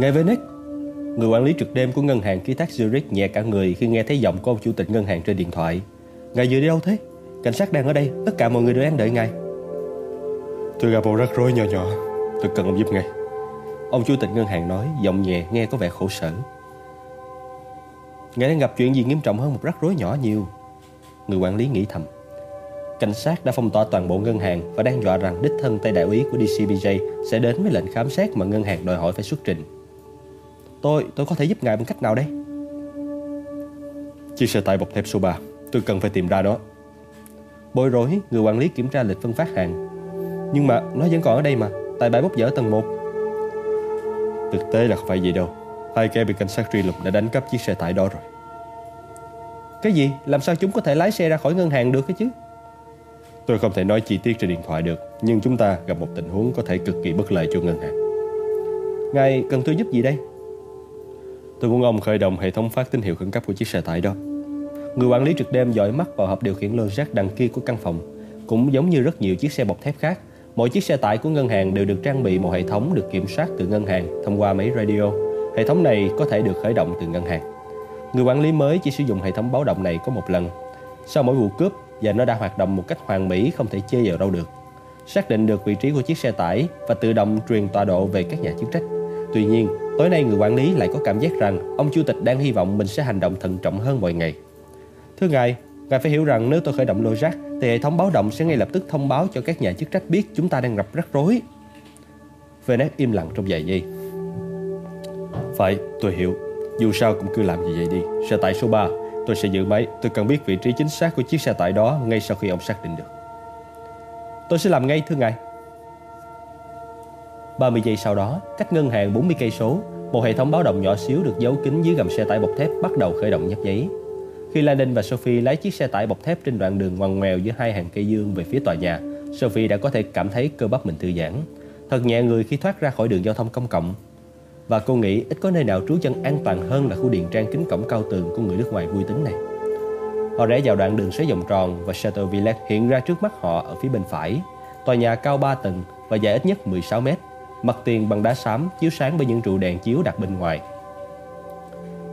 Ngài Venex Người quản lý trực đêm của ngân hàng ký thác Zurich nhẹ cả người khi nghe thấy giọng của ông chủ tịch ngân hàng trên điện thoại. Ngài vừa đi đâu thế? Cảnh sát đang ở đây, tất cả mọi người đều đang đợi ngài. Tôi gặp một rắc rối nhỏ nhỏ, tôi cần ông giúp ngay. Ông chủ tịch ngân hàng nói, giọng nhẹ nghe có vẻ khổ sở. Ngài đang gặp chuyện gì nghiêm trọng hơn một rắc rối nhỏ nhiều. Người quản lý nghĩ thầm. Cảnh sát đã phong tỏa toàn bộ ngân hàng và đang dọa rằng đích thân tay đại úy của DCBJ sẽ đến với lệnh khám xét mà ngân hàng đòi hỏi phải xuất trình. Tôi, tôi có thể giúp ngài bằng cách nào đây? Chiếc xe tải bọc thép số 3 Tôi cần phải tìm ra nó Bối rối, người quản lý kiểm tra lịch phân phát hàng Nhưng mà nó vẫn còn ở đây mà Tại bãi bốc dở tầng 1 Thực tế là không phải vậy đâu Hai kẻ bị cảnh sát truy lùng đã đánh cắp chiếc xe tải đó rồi Cái gì? Làm sao chúng có thể lái xe ra khỏi ngân hàng được cái chứ? Tôi không thể nói chi tiết trên điện thoại được Nhưng chúng ta gặp một tình huống có thể cực kỳ bất lợi cho ngân hàng Ngài cần tôi giúp gì đây? Tôi muốn ông khởi động hệ thống phát tín hiệu khẩn cấp của chiếc xe tải đó. Người quản lý trực đêm dõi mắt vào hộp điều khiển lô rác đằng kia của căn phòng. Cũng giống như rất nhiều chiếc xe bọc thép khác, mỗi chiếc xe tải của ngân hàng đều được trang bị một hệ thống được kiểm soát từ ngân hàng thông qua máy radio. Hệ thống này có thể được khởi động từ ngân hàng. Người quản lý mới chỉ sử dụng hệ thống báo động này có một lần. Sau mỗi vụ cướp và nó đã hoạt động một cách hoàn mỹ không thể chê vào đâu được. Xác định được vị trí của chiếc xe tải và tự động truyền tọa độ về các nhà chức trách. Tuy nhiên, tối nay người quản lý lại có cảm giác rằng ông chủ tịch đang hy vọng mình sẽ hành động thận trọng hơn mọi ngày. Thưa ngài, ngài phải hiểu rằng nếu tôi khởi động lô rác thì hệ thống báo động sẽ ngay lập tức thông báo cho các nhà chức trách biết chúng ta đang gặp rắc rối. Venet im lặng trong vài giây. Phải, tôi hiểu. Dù sao cũng cứ làm như vậy đi. Xe tải số 3, tôi sẽ giữ máy. Tôi cần biết vị trí chính xác của chiếc xe tải đó ngay sau khi ông xác định được. Tôi sẽ làm ngay thưa ngài. 30 giây sau đó, cách ngân hàng 40 cây số, một hệ thống báo động nhỏ xíu được giấu kín dưới gầm xe tải bọc thép bắt đầu khởi động nhấp nháy. Khi Landon và Sophie lái chiếc xe tải bọc thép trên đoạn đường ngoằn ngoèo giữa hai hàng cây dương về phía tòa nhà, Sophie đã có thể cảm thấy cơ bắp mình thư giãn. Thật nhẹ người khi thoát ra khỏi đường giao thông công cộng. Và cô nghĩ ít có nơi nào trú chân an toàn hơn là khu điện trang kính cổng cao tường của người nước ngoài vui tính này. Họ rẽ vào đoạn đường xoáy vòng tròn và Chateau Villette hiện ra trước mắt họ ở phía bên phải. Tòa nhà cao 3 tầng và dài ít nhất 16 mét mặt tiền bằng đá xám chiếu sáng bởi những trụ đèn chiếu đặt bên ngoài.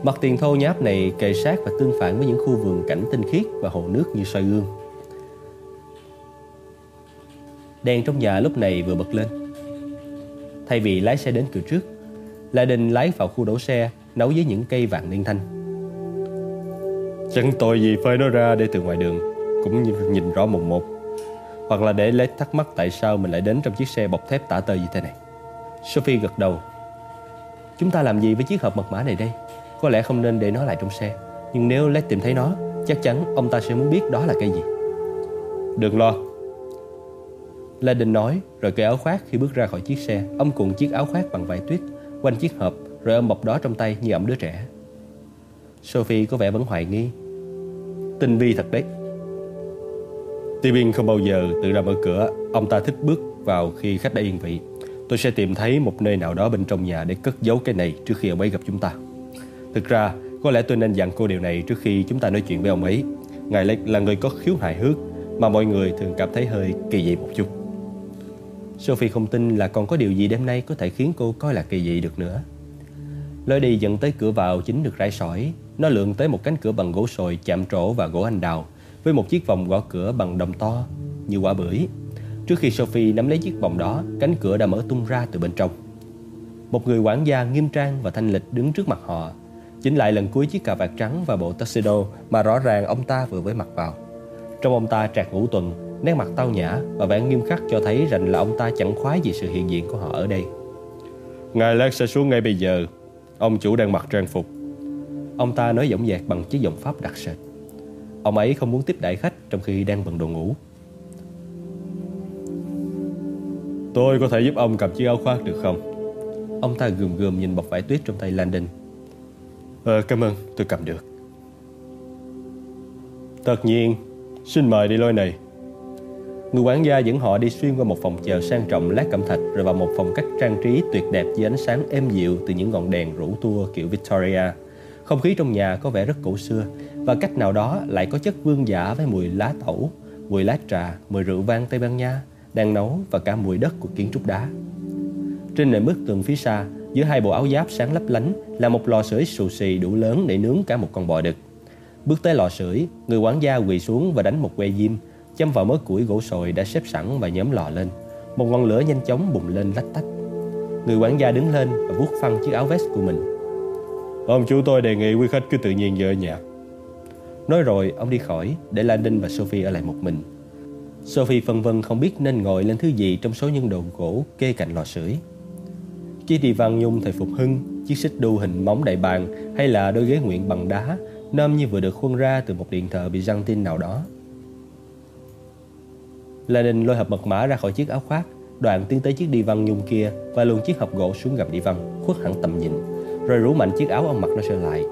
Mặt tiền thô nháp này kề sát và tương phản với những khu vườn cảnh tinh khiết và hồ nước như soi gương. Đèn trong nhà lúc này vừa bật lên. Thay vì lái xe đến cửa trước, La Đình lái vào khu đổ xe nấu với những cây vàng niên thanh. Chẳng tội gì phơi nó ra để từ ngoài đường, cũng nhìn rõ một một. Hoặc là để lấy thắc mắc tại sao mình lại đến trong chiếc xe bọc thép tả tơi như thế này. Sophie gật đầu. Chúng ta làm gì với chiếc hộp mật mã này đây? Có lẽ không nên để nó lại trong xe. Nhưng nếu Led tìm thấy nó, chắc chắn ông ta sẽ muốn biết đó là cái gì. Đừng lo. Landon nói, rồi cởi áo khoác khi bước ra khỏi chiếc xe. Ông cuộn chiếc áo khoác bằng vải tuyết quanh chiếc hộp, rồi ôm bọc đó trong tay như ẩm đứa trẻ. Sophie có vẻ vẫn hoài nghi. Tinh vi thật đấy. Tibin không bao giờ tự ra mở cửa. Ông ta thích bước vào khi khách đã yên vị. Tôi sẽ tìm thấy một nơi nào đó bên trong nhà để cất giấu cái này trước khi ông ấy gặp chúng ta. Thực ra, có lẽ tôi nên dặn cô điều này trước khi chúng ta nói chuyện với ông ấy. Ngài là người có khiếu hài hước mà mọi người thường cảm thấy hơi kỳ dị một chút. Sophie không tin là còn có điều gì đêm nay có thể khiến cô coi là kỳ dị được nữa. Lối đi dẫn tới cửa vào chính được rải sỏi. Nó lượn tới một cánh cửa bằng gỗ sồi chạm trổ và gỗ anh đào với một chiếc vòng gõ cửa bằng đồng to như quả bưởi. Trước khi Sophie nắm lấy chiếc vòng đó, cánh cửa đã mở tung ra từ bên trong. Một người quản gia nghiêm trang và thanh lịch đứng trước mặt họ, chỉnh lại lần cuối chiếc cà vạt trắng và bộ tuxedo mà rõ ràng ông ta vừa mới mặc vào. Trong ông ta trạc ngũ tuần, nét mặt tao nhã và vẻ nghiêm khắc cho thấy rằng là ông ta chẳng khoái gì sự hiện diện của họ ở đây. Ngài Lát sẽ xuống ngay bây giờ. Ông chủ đang mặc trang phục. Ông ta nói giọng dạc bằng chiếc giọng pháp đặc sệt. Ông ấy không muốn tiếp đãi khách trong khi đang bận đồ ngủ. Tôi có thể giúp ông cầm chiếc áo khoác được không? Ông ta gườm gườm nhìn bọc vải tuyết trong tay Landon. Ờ, cảm ơn, tôi cầm được. Tất nhiên, xin mời đi lối này. Người quản gia dẫn họ đi xuyên qua một phòng chờ sang trọng lát cẩm thạch rồi vào một phòng cách trang trí tuyệt đẹp với ánh sáng êm dịu từ những ngọn đèn rủ tua kiểu Victoria. Không khí trong nhà có vẻ rất cổ xưa và cách nào đó lại có chất vương giả với mùi lá tẩu, mùi lá trà, mùi rượu vang Tây Ban Nha đang nấu và cả mùi đất của kiến trúc đá. Trên nền bức tường phía xa, giữa hai bộ áo giáp sáng lấp lánh là một lò sưởi xù xì đủ lớn để nướng cả một con bò đực. Bước tới lò sưởi, người quản gia quỳ xuống và đánh một que diêm, châm vào mớ củi gỗ sồi đã xếp sẵn và nhóm lò lên. Một ngọn lửa nhanh chóng bùng lên lách tách. Người quản gia đứng lên và vuốt phăng chiếc áo vest của mình. Ông chủ tôi đề nghị quý khách cứ tự nhiên về nhà. Nói rồi, ông đi khỏi, để Landon và Sophie ở lại một mình. Sophie phân vân không biết nên ngồi lên thứ gì trong số những đồ gỗ kê cạnh lò sưởi. Chiếc đi văn nhung thời phục hưng, chiếc xích đu hình móng đại bàng hay là đôi ghế nguyện bằng đá, nôm như vừa được khuôn ra từ một điện thờ bị răng tin nào đó. Lenin lôi hộp mật mã ra khỏi chiếc áo khoác, đoạn tiến tới chiếc đi văn nhung kia và luồn chiếc hộp gỗ xuống gầm đi văn, khuất hẳn tầm nhìn, rồi rủ mạnh chiếc áo ông mặc nó trở lại,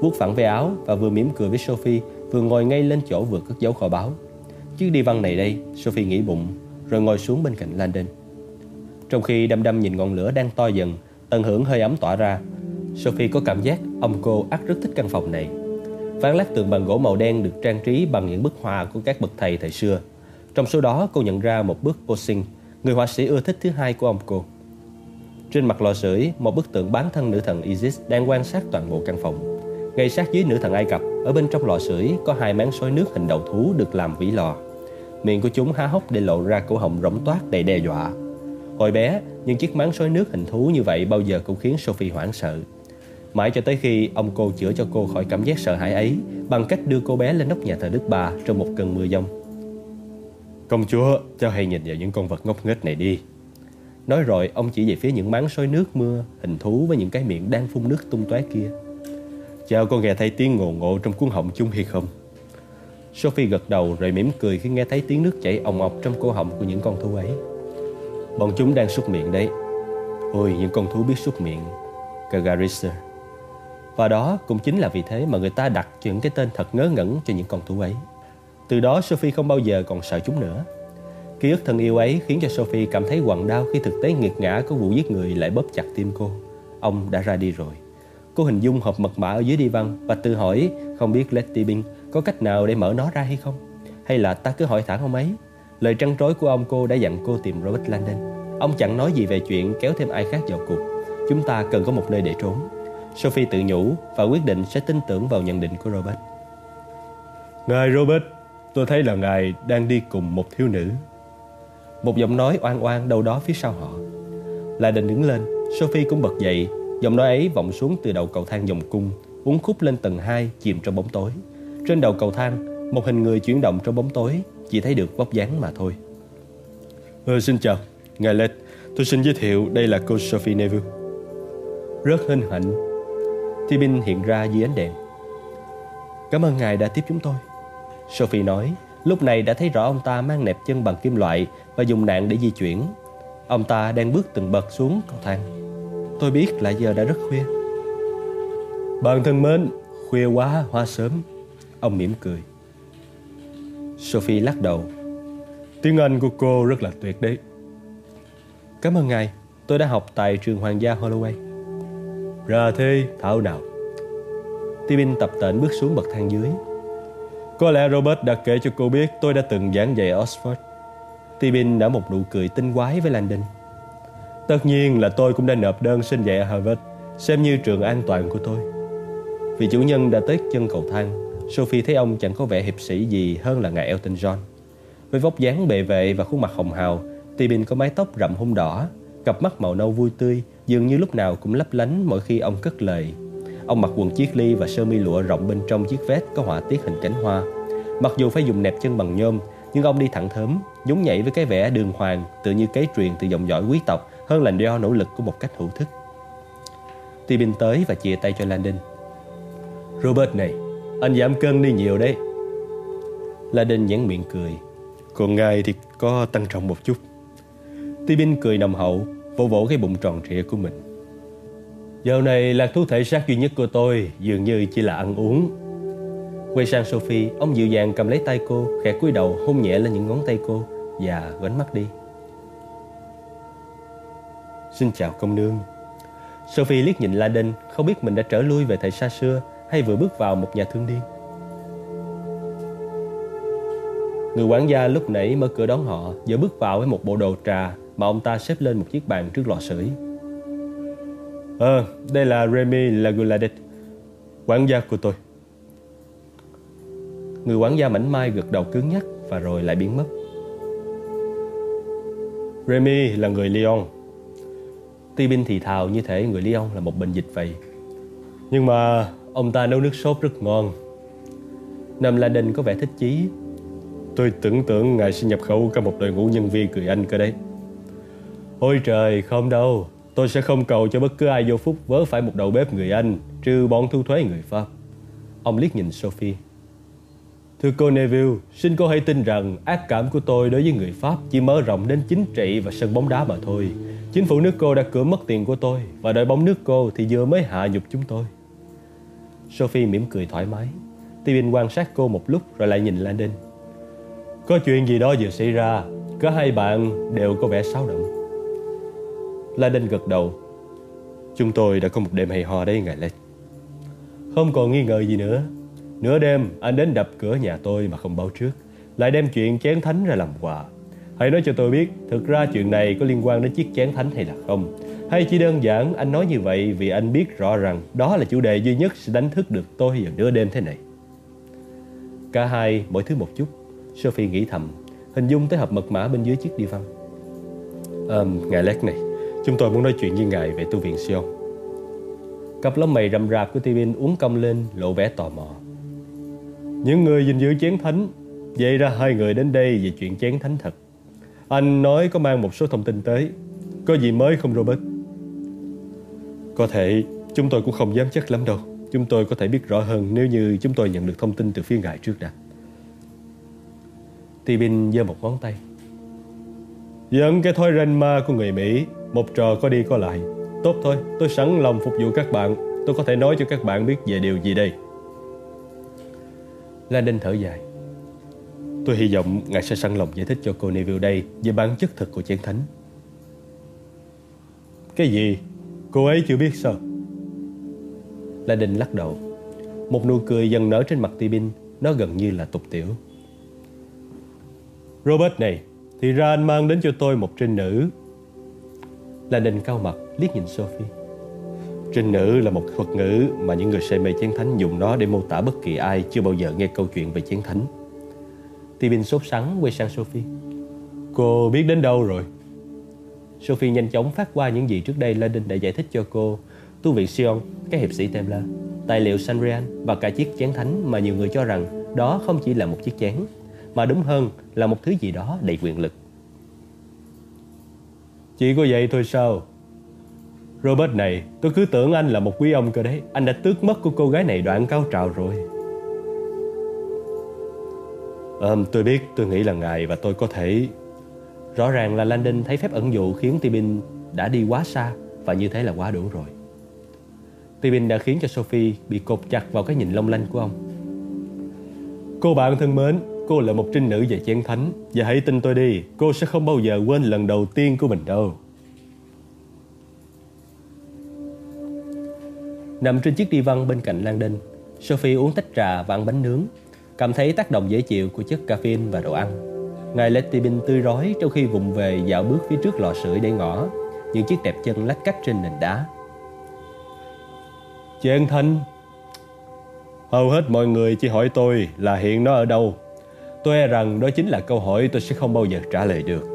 vuốt phẳng về áo và vừa mỉm cười với Sophie, vừa ngồi ngay lên chỗ vừa cất giấu kho báu. Chiếc đi văn này đây, Sophie nghĩ bụng, rồi ngồi xuống bên cạnh Landon. Trong khi đăm đăm nhìn ngọn lửa đang to dần, tận hưởng hơi ấm tỏa ra, Sophie có cảm giác ông cô ác rất thích căn phòng này. Ván lát tường bằng gỗ màu đen được trang trí bằng những bức họa của các bậc thầy thời xưa. Trong số đó cô nhận ra một bức Possing, người họa sĩ ưa thích thứ hai của ông cô. Trên mặt lò sưởi, một bức tượng bán thân nữ thần Isis đang quan sát toàn bộ căn phòng. Ngay sát dưới nữ thần Ai Cập, ở bên trong lò sưởi có hai máng xối nước hình đầu thú được làm vỉ lò. Miệng của chúng há hốc để lộ ra cổ họng rỗng toát đầy đe dọa. Hồi bé, những chiếc máng xối nước hình thú như vậy bao giờ cũng khiến Sophie hoảng sợ. Mãi cho tới khi ông cô chữa cho cô khỏi cảm giác sợ hãi ấy bằng cách đưa cô bé lên nóc nhà thờ Đức Bà trong một cơn mưa giông. Công chúa, cho hãy nhìn vào những con vật ngốc nghếch này đi. Nói rồi, ông chỉ về phía những máng xối nước mưa, hình thú với những cái miệng đang phun nước tung tóe kia. Chào con nghe thấy tiếng ngộ ngộ trong cuốn họng chung hay không? Sophie gật đầu rồi mỉm cười khi nghe thấy tiếng nước chảy ồng ọc trong cổ họng của những con thú ấy. Bọn chúng đang súc miệng đấy. Ôi, những con thú biết súc miệng. Kagarissa. Và đó cũng chính là vì thế mà người ta đặt những cái tên thật ngớ ngẩn cho những con thú ấy. Từ đó Sophie không bao giờ còn sợ chúng nữa. Ký ức thân yêu ấy khiến cho Sophie cảm thấy quặn đau khi thực tế nghiệt ngã của vụ giết người lại bóp chặt tim cô. Ông đã ra đi rồi. Cô hình dung hộp mật mã ở dưới đi văn và tự hỏi không biết Letty Bing có cách nào để mở nó ra hay không? Hay là ta cứ hỏi thẳng ông ấy? Lời trăn trối của ông cô đã dặn cô tìm Robert Landon. Ông chẳng nói gì về chuyện kéo thêm ai khác vào cuộc. Chúng ta cần có một nơi để trốn. Sophie tự nhủ và quyết định sẽ tin tưởng vào nhận định của Robert. Ngài Robert, tôi thấy là ngài đang đi cùng một thiếu nữ. Một giọng nói oan oan đâu đó phía sau họ. Là định đứng lên, Sophie cũng bật dậy Giọng nói ấy vọng xuống từ đầu cầu thang vòng cung, uốn khúc lên tầng 2 chìm trong bóng tối. Trên đầu cầu thang, một hình người chuyển động trong bóng tối, chỉ thấy được vóc dáng mà thôi. Ừ, xin chào, ngài Led. Tôi xin giới thiệu đây là cô Sophie Neville. Rất hân hạnh. Tibin hiện ra dưới ánh đèn. Cảm ơn ngài đã tiếp chúng tôi. Sophie nói, lúc này đã thấy rõ ông ta mang nẹp chân bằng kim loại và dùng nạn để di chuyển. Ông ta đang bước từng bậc xuống cầu thang. Tôi biết là giờ đã rất khuya Bạn thân mến Khuya quá hoa sớm Ông mỉm cười. Sophie lắc đầu. Tiếng Anh của cô rất là tuyệt đấy. Cảm ơn ngài Tôi đã học tại trường hoàng gia Holloway. Ra thế thảo nào? Timin tập tễnh bước xuống bậc thang dưới. Có lẽ Robert đã kể cho cô biết Tôi đã từng giảng dạy ở Oxford Timin đã một nụ cười tinh quái với Landon Tất nhiên là tôi cũng đã nộp đơn xin dạy ở Harvard, xem như trường an toàn của tôi. Vì chủ nhân đã tới chân cầu thang, Sophie thấy ông chẳng có vẻ hiệp sĩ gì hơn là ngài Elton John. Với vóc dáng bề vệ và khuôn mặt hồng hào, Tibin có mái tóc rậm hung đỏ, cặp mắt màu nâu vui tươi, dường như lúc nào cũng lấp lánh mỗi khi ông cất lời. Ông mặc quần chiếc ly và sơ mi lụa rộng bên trong chiếc vest có họa tiết hình cánh hoa. Mặc dù phải dùng nẹp chân bằng nhôm, nhưng ông đi thẳng thớm, nhún nhảy với cái vẻ đường hoàng, tự như kế truyền từ dòng dõi quý tộc hơn là do nỗ lực của một cách hữu thức. Tibin tới và chia tay cho Landon. Robert này, anh giảm cân đi nhiều đấy. Landon nhãn miệng cười. Còn ngài thì có tăng trọng một chút. Tibin cười nồng hậu, vỗ vỗ cái bụng tròn trịa của mình. Giờ này là thú thể xác duy nhất của tôi dường như chỉ là ăn uống. Quay sang Sophie, ông dịu dàng cầm lấy tay cô, khẽ cúi đầu hôn nhẹ lên những ngón tay cô và gánh mắt đi. Xin chào công nương Sophie liếc nhìn Laden Không biết mình đã trở lui về thời xa xưa hay vừa bước vào một nhà thương điên Người quản gia lúc nãy mở cửa đón họ Giờ bước vào với một bộ đồ trà Mà ông ta xếp lên một chiếc bàn trước lò sưởi Ờ, đây là Remy Laguladet, quản gia của tôi. Người quản gia mảnh mai gật đầu cứng nhắc và rồi lại biến mất. Remy là người Lyon. Ti Binh thì thào như thể người Lyon là một bệnh dịch vậy. Nhưng mà ông ta nấu nước sốt rất ngon. Nam La Đinh có vẻ thích chí. Tôi tưởng tượng ngài sẽ nhập khẩu cả một đội ngũ nhân viên cười Anh cơ đấy. Ôi trời, không đâu. Tôi sẽ không cầu cho bất cứ ai vô phúc vớ phải một đầu bếp người Anh, trừ bọn thu thuế người Pháp. Ông liếc nhìn Sophie. Thưa cô Neville, xin cô hãy tin rằng ác cảm của tôi đối với người Pháp chỉ mở rộng đến chính trị và sân bóng đá mà thôi. Chính phủ nước cô đã cửa mất tiền của tôi và đội bóng nước cô thì vừa mới hạ nhục chúng tôi. Sophie mỉm cười thoải mái. Tibin quan sát cô một lúc rồi lại nhìn Landon. Có chuyện gì đó vừa xảy ra, cả hai bạn đều có vẻ xáo động. Landon gật đầu. Chúng tôi đã có một đêm hay ho đấy ngài Lake. Không còn nghi ngờ gì nữa. Nửa đêm anh đến đập cửa nhà tôi mà không báo trước Lại đem chuyện chén thánh ra làm quà Hãy nói cho tôi biết Thực ra chuyện này có liên quan đến chiếc chén thánh hay là không hay chỉ đơn giản anh nói như vậy Vì anh biết rõ rằng Đó là chủ đề duy nhất sẽ đánh thức được tôi vào nửa đêm thế này. Cả hai mỗi thứ một chút. Sophie nghĩ thầm Hình dung tới hộp mật mã bên dưới chiếc đi văn. Um, Ngài Lét này Chúng tôi muốn nói chuyện với ngài về tu viện Sion. Cặp lông mày rậm rạp của Tivin uống cong lên lộ vẻ tò mò. Những người gìn giữ chén thánh Vậy ra hai người đến đây về chuyện chén thánh thật. Anh nói có mang một số thông tin tới. Có gì mới không Robert? Có thể chúng tôi cũng không dám chắc lắm đâu. Chúng tôi có thể biết rõ hơn nếu như chúng tôi nhận được thông tin từ phía ngài trước đã. Tibin giơ một ngón tay. Dẫn cái thói ranh ma của người Mỹ Một trò có đi có lại. Tốt thôi, tôi sẵn lòng phục vụ các bạn. Tôi có thể nói cho các bạn biết về điều gì đây. Landon thở dài. Tôi hy vọng ngài sẽ sẵn lòng giải thích cho cô Neville đây về bản chất thực của chén thánh. Cái gì? Cô ấy chưa biết sao? Landon lắc đầu. Một nụ cười dần nở trên mặt Tibin, nó gần như là tục tiểu. Robert này, thì ra anh mang đến cho tôi một trinh nữ. Landon cao mặt, liếc nhìn Sophie. Trinh nữ là một thuật ngữ mà những người say mê chén thánh dùng nó để mô tả bất kỳ ai chưa bao giờ nghe câu chuyện về chén thánh. Tibin sốt sắng quay sang Sophie. Cô biết đến đâu rồi? Sophie nhanh chóng phát qua những gì trước đây Landon đã giải thích cho cô. Tu viện Sion, cái hiệp sĩ Templar, tài liệu Sanrian và cả chiếc chén thánh mà nhiều người cho rằng đó không chỉ là một chiếc chén, mà đúng hơn là một thứ gì đó đầy quyền lực. Chỉ có vậy thôi sao? Robert này, tôi cứ tưởng anh là một quý ông cơ đấy. Anh đã tước mất của cô gái này đoạn cao trào rồi. Um, tôi biết, tôi nghĩ là ngài và tôi có thể... Rõ ràng là Landon thấy phép ẩn dụ khiến Tibin đã đi quá xa và như thế là quá đủ rồi. Tibin đã khiến cho Sophie bị cột chặt vào cái nhìn long lanh của ông. Cô bạn thân mến, cô là một trinh nữ về chén thánh và hãy tin tôi đi, cô sẽ không bao giờ quên lần đầu tiên của mình đâu. Nằm trên chiếc đi văn bên cạnh Lan Đinh, Sophie uống tách trà và ăn bánh nướng, cảm thấy tác động dễ chịu của chất caffeine và đồ ăn. Ngài Letty Bin tươi rói trong khi vùng về dạo bước phía trước lò sưởi để ngõ, những chiếc đẹp chân lách cách trên nền đá. Chị An Thanh, hầu hết mọi người chỉ hỏi tôi là hiện nó ở đâu. Tôi e rằng đó chính là câu hỏi tôi sẽ không bao giờ trả lời được.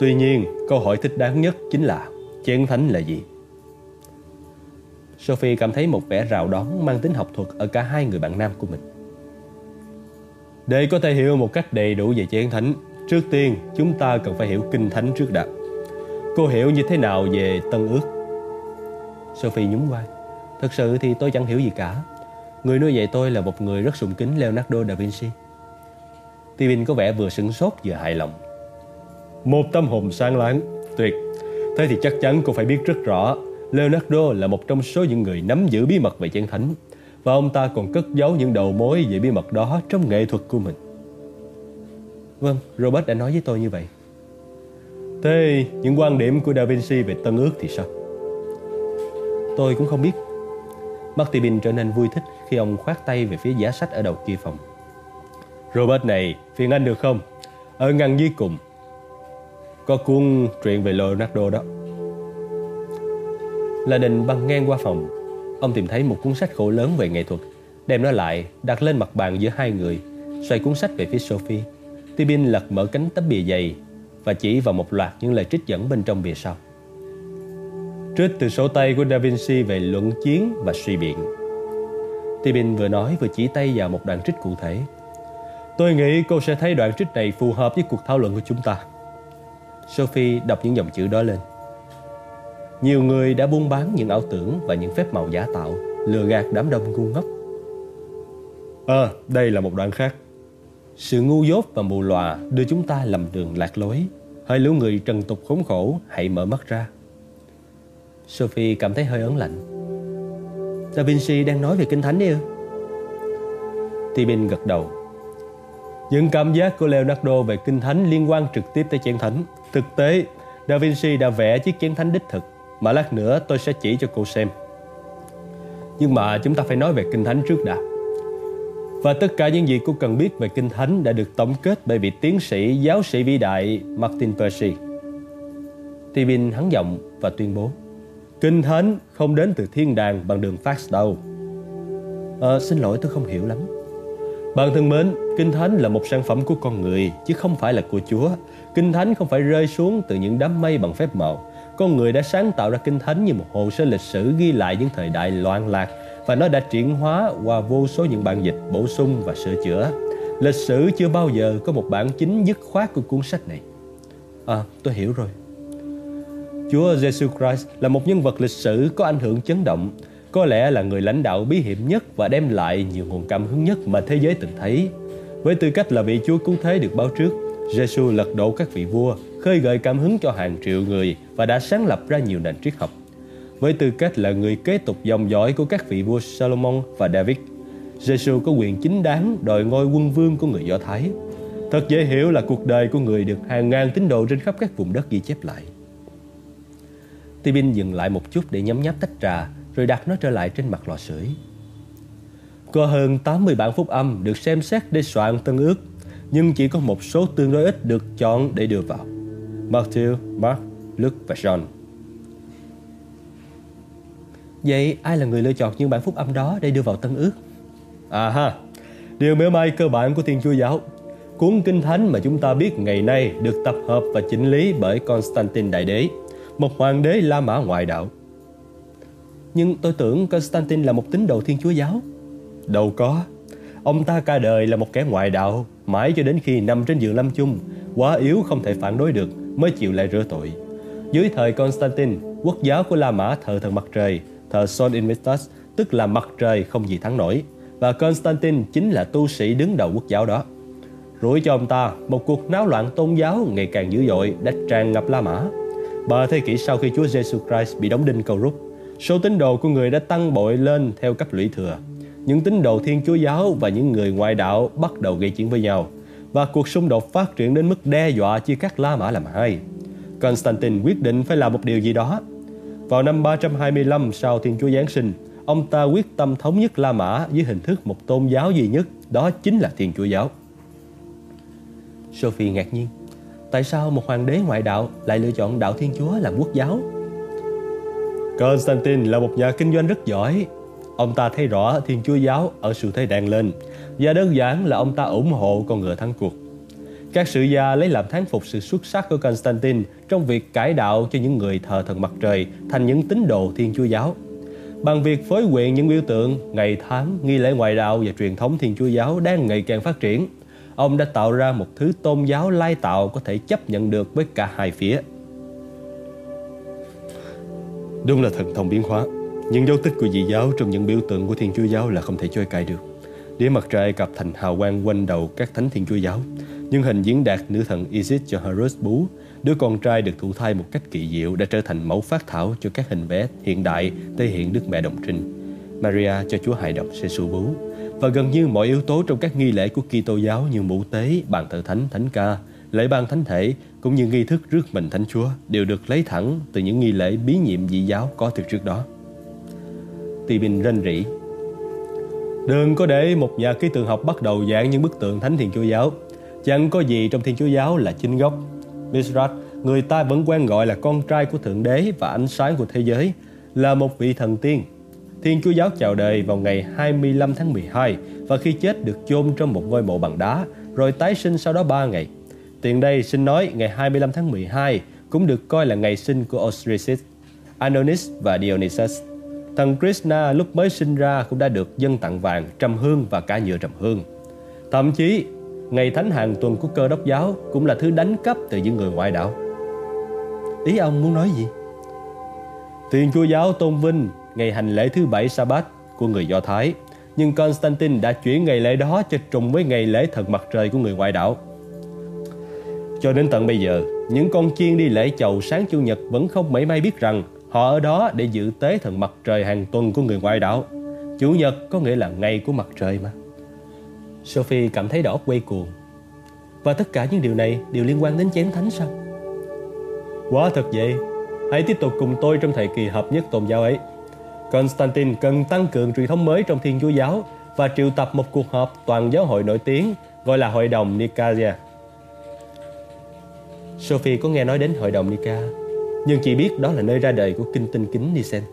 Tuy nhiên, câu hỏi thích đáng nhất chính là chén thánh là gì? Sophie cảm thấy một vẻ rào đón mang tính học thuật ở cả hai người bạn nam của mình. Để có thể hiểu một cách đầy đủ về chén thánh, trước tiên chúng ta cần phải hiểu kinh thánh trước đã. Cô hiểu như thế nào về tân ước? Sophie nhún vai. Thật sự thì tôi chẳng hiểu gì cả. Người nuôi dạy tôi là một người rất sùng kính Leonardo da Vinci. Tibin có vẻ vừa sửng sốt vừa hài lòng. Một tâm hồn sáng láng, tuyệt. Thế thì chắc chắn cô phải biết rất rõ Leonardo là một trong số những người nắm giữ bí mật về chén thánh và ông ta còn cất giấu những đầu mối về bí mật đó trong nghệ thuật của mình. Vâng, Robert đã nói với tôi như vậy. Thế những quan điểm của Da Vinci về tân ước thì sao? Tôi cũng không biết. Martin trở nên vui thích khi ông khoát tay về phía giá sách ở đầu kia phòng. Robert này, phiền anh được không? Ở ngăn dưới cùng. Có cuốn truyện về Leonardo đó. Là đình băng ngang qua phòng Ông tìm thấy một cuốn sách khổ lớn về nghệ thuật, Đem nó lại, đặt lên mặt bàn giữa hai người, Xoay cuốn sách về phía Sophie. Tibin lật mở cánh tấm bìa dày Và chỉ vào một loạt những lời trích dẫn bên trong bìa sau. Trích từ sổ tay của Da Vinci về luận chiến và suy biện. Tibin vừa nói vừa chỉ tay vào một đoạn trích cụ thể. Tôi nghĩ cô sẽ thấy đoạn trích này phù hợp với cuộc thảo luận của chúng ta. Sophie đọc những dòng chữ đó lên nhiều người đã buôn bán những ảo tưởng và những phép màu giả tạo, lừa gạt đám đông ngu ngốc. Ờ, à, đây là một đoạn khác. Sự ngu dốt và mù lòa đưa chúng ta lầm đường lạc lối. Hơi lũ người trần tục khốn khổ, hãy mở mắt ra. Sophie cảm thấy hơi ớn lạnh. Da Vinci đang nói về Kinh Thánh đấy ư? Tibin gật đầu. Những cảm giác của Leonardo về Kinh Thánh liên quan trực tiếp tới chén thánh. Thực tế, Da Vinci đã vẽ chiếc chén thánh đích thực mà lát nữa tôi sẽ chỉ cho cô xem. Nhưng mà chúng ta phải nói về Kinh Thánh trước đã. Và tất cả những gì cô cần biết về Kinh Thánh đã được tổng kết bởi vị tiến sĩ, giáo sĩ vĩ đại Martin Percy. Tibin hắn giọng và tuyên bố Kinh Thánh không đến từ thiên đàng bằng đường fax đâu. À, xin lỗi tôi không hiểu lắm. Bạn thân mến, Kinh Thánh là một sản phẩm của con người chứ không phải là của Chúa. Kinh Thánh không phải rơi xuống từ những đám mây bằng phép màu con người đã sáng tạo ra kinh thánh như một hồ sơ lịch sử ghi lại những thời đại loạn lạc và nó đã chuyển hóa qua vô số những bản dịch bổ sung và sửa chữa. Lịch sử chưa bao giờ có một bản chính dứt khoát của cuốn sách này. À, tôi hiểu rồi. Chúa Jesus Christ là một nhân vật lịch sử có ảnh hưởng chấn động, có lẽ là người lãnh đạo bí hiểm nhất và đem lại nhiều nguồn cảm hứng nhất mà thế giới từng thấy. Với tư cách là vị Chúa cứu thế được báo trước, Jesus lật đổ các vị vua, khơi gợi cảm hứng cho hàng triệu người và đã sáng lập ra nhiều nền triết học. Với tư cách là người kế tục dòng dõi của các vị vua Solomon và David, Jesus có quyền chính đáng đòi ngôi quân vương của người Do Thái. Thật dễ hiểu là cuộc đời của người được hàng ngàn tín đồ trên khắp các vùng đất ghi chép lại. Tibin dừng lại một chút để nhấm nháp tách trà rồi đặt nó trở lại trên mặt lò sưởi. Có hơn 80 bản phúc âm được xem xét để soạn tân ước, nhưng chỉ có một số tương đối ít được chọn để đưa vào. Matthew, Mark, Luke và John. Vậy ai là người lựa chọn những bản phúc âm đó để đưa vào tân ước? À ha, điều mỉa mai cơ bản của Thiên Chúa Giáo. Cuốn Kinh Thánh mà chúng ta biết ngày nay được tập hợp và chỉnh lý bởi Constantine Đại Đế, một hoàng đế La Mã ngoại đạo. Nhưng tôi tưởng Constantine là một tín đồ Thiên Chúa Giáo. Đâu có, ông ta cả đời là một kẻ ngoại đạo, mãi cho đến khi nằm trên giường lâm chung, quá yếu không thể phản đối được mới chịu lại rửa tội. Dưới thời Constantine, quốc giáo của La Mã thờ thần mặt trời, thờ Sol Invictus, tức là mặt trời không gì thắng nổi. Và Constantine chính là tu sĩ đứng đầu quốc giáo đó. Rủi cho ông ta, một cuộc náo loạn tôn giáo ngày càng dữ dội đã tràn ngập La Mã. Ba thế kỷ sau khi Chúa Jesus Christ bị đóng đinh cầu rút, số tín đồ của người đã tăng bội lên theo cấp lũy thừa. Những tín đồ Thiên Chúa giáo và những người ngoại đạo bắt đầu gây chiến với nhau – và cuộc xung đột phát triển đến mức đe dọa chia cắt La Mã làm hai. Constantine quyết định phải làm một điều gì đó. Vào năm 325 sau Thiên Chúa Giáng sinh, ông ta quyết tâm thống nhất La Mã dưới hình thức một tôn giáo duy nhất, đó chính là Thiên Chúa giáo. Sophie ngạc nhiên, tại sao một hoàng đế ngoại đạo lại lựa chọn đạo Thiên Chúa làm quốc giáo? Constantine là một nhà kinh doanh rất giỏi. Ông ta thấy rõ Thiên Chúa giáo ở sự thế đang lên và đơn giản là ông ta ủng hộ con ngựa thắng cuộc. Các sử gia lấy làm thán phục sự xuất sắc của Constantine trong việc cải đạo cho những người thờ thần mặt trời thành những tín đồ Thiên Chúa giáo. Bằng việc phối quyện những biểu tượng, ngày tháng, nghi lễ ngoại đạo và truyền thống Thiên Chúa giáo đang ngày càng phát triển, ông đã tạo ra một thứ tôn giáo lai tạo có thể chấp nhận được với cả hai phía. Đúng là thần thông biến hóa, những dấu tích của dị giáo trong những biểu tượng của Thiên Chúa giáo là không thể chối cãi được. Đĩa mặt trời cặp thành hào quang quanh đầu các thánh thiên chúa giáo. Nhưng hình diễn đạt nữ thần Isis cho Horus bú, đứa con trai được thụ thai một cách kỳ diệu đã trở thành mẫu phát thảo cho các hình vẽ hiện đại thể hiện Đức Mẹ Đồng Trinh. Maria cho Chúa hài đồng Giêsu bú và gần như mọi yếu tố trong các nghi lễ của Kitô giáo như mũ tế, bàn thờ thánh, thánh ca, lễ ban thánh thể cũng như nghi thức rước mình thánh Chúa đều được lấy thẳng từ những nghi lễ bí nhiệm dị giáo có từ trước đó. Tỳ Bình rên rỉ Đừng có để một nhà ký tượng học bắt đầu dạng những bức tượng thánh thiền chúa giáo. Chẳng có gì trong thiên chúa giáo là chính gốc. Misrat, người ta vẫn quen gọi là con trai của Thượng Đế và ánh sáng của thế giới, là một vị thần tiên. Thiên Chúa giáo chào đời vào ngày 25 tháng 12 và khi chết được chôn trong một ngôi mộ bằng đá, rồi tái sinh sau đó 3 ngày. Tiền đây xin nói ngày 25 tháng 12 cũng được coi là ngày sinh của Osiris, Anonis và Dionysus. Thần Krishna lúc mới sinh ra cũng đã được dân tặng vàng, trầm hương và cả nhựa trầm hương. Thậm chí, ngày thánh hàng tuần của cơ đốc giáo cũng là thứ đánh cắp từ những người ngoại đạo. Ý ông muốn nói gì? Thiên Chúa giáo tôn vinh ngày hành lễ thứ bảy Sa-bát của người Do Thái, nhưng Constantine đã chuyển ngày lễ đó cho trùng với ngày lễ thần mặt trời của người ngoại đạo. Cho đến tận bây giờ, những con chiên đi lễ chầu sáng Chủ nhật vẫn không mấy may biết rằng họ ở đó để dự tế thần mặt trời hàng tuần của người ngoại đạo. Chủ nhật có nghĩa là ngày của mặt trời mà. Sophie cảm thấy đầu óc quay cuồng. Và tất cả những điều này đều liên quan đến chén thánh sao? Quá thật vậy. Hãy tiếp tục cùng tôi trong thời kỳ hợp nhất tôn giáo ấy. Constantine cần tăng cường truyền thống mới trong Thiên Chúa giáo và triệu tập một cuộc họp toàn giáo hội nổi tiếng gọi là Hội đồng Nicaea. Sophie có nghe nói đến Hội đồng Nica, nhưng chỉ biết đó là nơi ra đời của kinh tinh kính Nicene.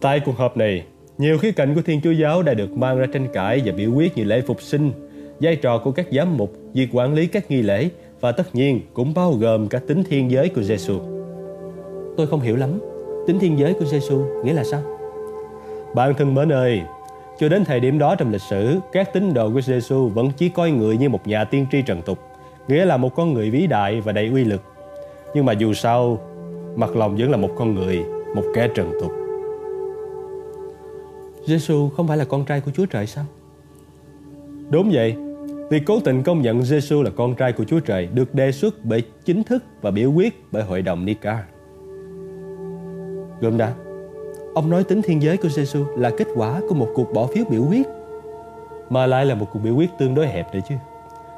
Tại cuộc họp này, nhiều khía cạnh của Thiên Chúa giáo đã được mang ra tranh cãi và biểu quyết như lễ phục sinh, vai trò của các giám mục, việc quản lý các nghi lễ và tất nhiên cũng bao gồm cả tính thiên giới của Giêsu. Tôi không hiểu lắm, tính thiên giới của Giêsu nghĩa là sao? Bạn thân mến ơi, cho đến thời điểm đó trong lịch sử, các tín đồ của Giêsu vẫn chỉ coi người như một nhà tiên tri trần tục, nghĩa là một con người vĩ đại và đầy uy lực. Nhưng mà dù sao, mặt lòng vẫn là một con người, một kẻ trần tục. Giêsu không phải là con trai của Chúa Trời sao? Đúng vậy. Việc cố tình công nhận Giêsu là con trai của Chúa Trời được đề xuất bởi chính thức và biểu quyết bởi hội đồng Nica. Gồm đã, ông nói tính thiên giới của Giêsu là kết quả của một cuộc bỏ phiếu biểu quyết, mà lại là một cuộc biểu quyết tương đối hẹp đấy chứ.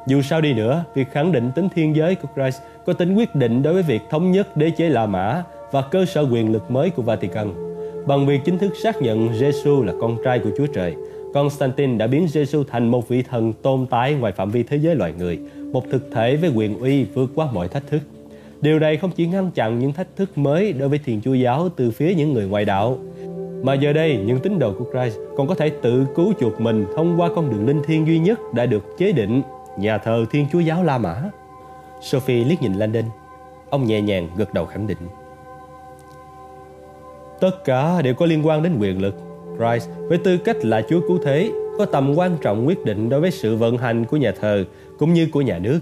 Dù sao đi nữa, việc khẳng định tính thiên giới của Christ có tính quyết định đối với việc thống nhất đế chế La Mã và cơ sở quyền lực mới của Vatican. Bằng việc chính thức xác nhận Giêsu là con trai của Chúa Trời, Constantine đã biến Giêsu thành một vị thần tồn tại ngoài phạm vi thế giới loài người, một thực thể với quyền uy vượt qua mọi thách thức. Điều này không chỉ ngăn chặn những thách thức mới đối với Thiên Chúa giáo từ phía những người ngoại đạo, mà giờ đây những tín đồ của Christ còn có thể tự cứu chuộc mình thông qua con đường linh thiêng duy nhất đã được chế định, nhà thờ Thiên Chúa giáo La Mã. Sophie liếc nhìn Landon, ông nhẹ nhàng gật đầu khẳng định. Tất cả đều có liên quan đến quyền lực. Christ với tư cách là Chúa cứu thế có tầm quan trọng quyết định đối với sự vận hành của nhà thờ cũng như của nhà nước.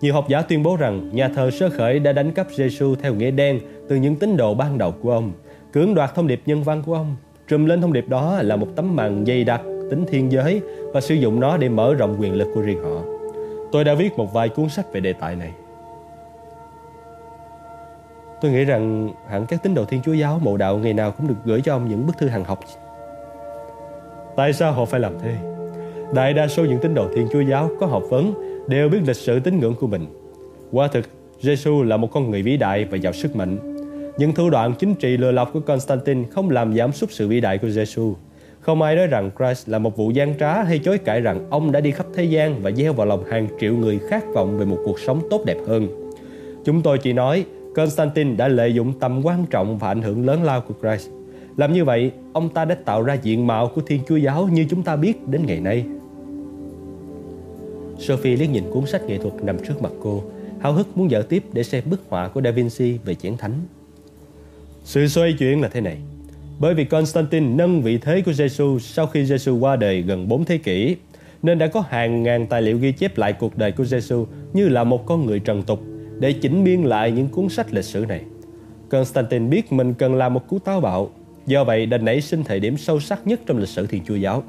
Nhiều học giả tuyên bố rằng nhà thờ sơ khởi đã đánh cắp Giêsu theo nghĩa đen từ những tín đồ ban đầu của ông, cưỡng đoạt thông điệp nhân văn của ông. Trùm lên thông điệp đó là một tấm màn dày đặc tính thiên giới và sử dụng nó để mở rộng quyền lực của riêng họ. Tôi đã viết một vài cuốn sách về đề tài này. Tôi nghĩ rằng hẳn các tín đồ Thiên Chúa giáo mộ đạo ngày nào cũng được gửi cho ông những bức thư hàng học. Tại sao họ phải làm thế? Đại đa số những tín đồ Thiên Chúa giáo có học vấn đều biết lịch sử tín ngưỡng của mình. Quả thực, Giêsu là một con người vĩ đại và giàu sức mạnh. Những thủ đoạn chính trị lừa lọc của Constantine không làm giảm sút sự vĩ đại của Giêsu. Không ai nói rằng Christ là một vụ gian trá hay chối cãi rằng ông đã đi khắp thế gian và gieo vào lòng hàng triệu người khát vọng về một cuộc sống tốt đẹp hơn. Chúng tôi chỉ nói Constantine đã lợi dụng tầm quan trọng và ảnh hưởng lớn lao của Christ. Làm như vậy, ông ta đã tạo ra diện mạo của Thiên Chúa Giáo như chúng ta biết đến ngày nay. Sophie liếc nhìn cuốn sách nghệ thuật nằm trước mặt cô, háo hức muốn dở tiếp để xem bức họa của Da Vinci về chiến thánh. Sự xoay chuyển là thế này. Bởi vì Constantine nâng vị thế của Giêsu sau khi Giêsu qua đời gần 4 thế kỷ, nên đã có hàng ngàn tài liệu ghi chép lại cuộc đời của Giêsu như là một con người trần tục để chỉnh biên lại những cuốn sách lịch sử này. Constantine biết mình cần làm một cú táo bạo, do vậy đã nảy sinh thời điểm sâu sắc nhất trong lịch sử Thiên Chúa giáo.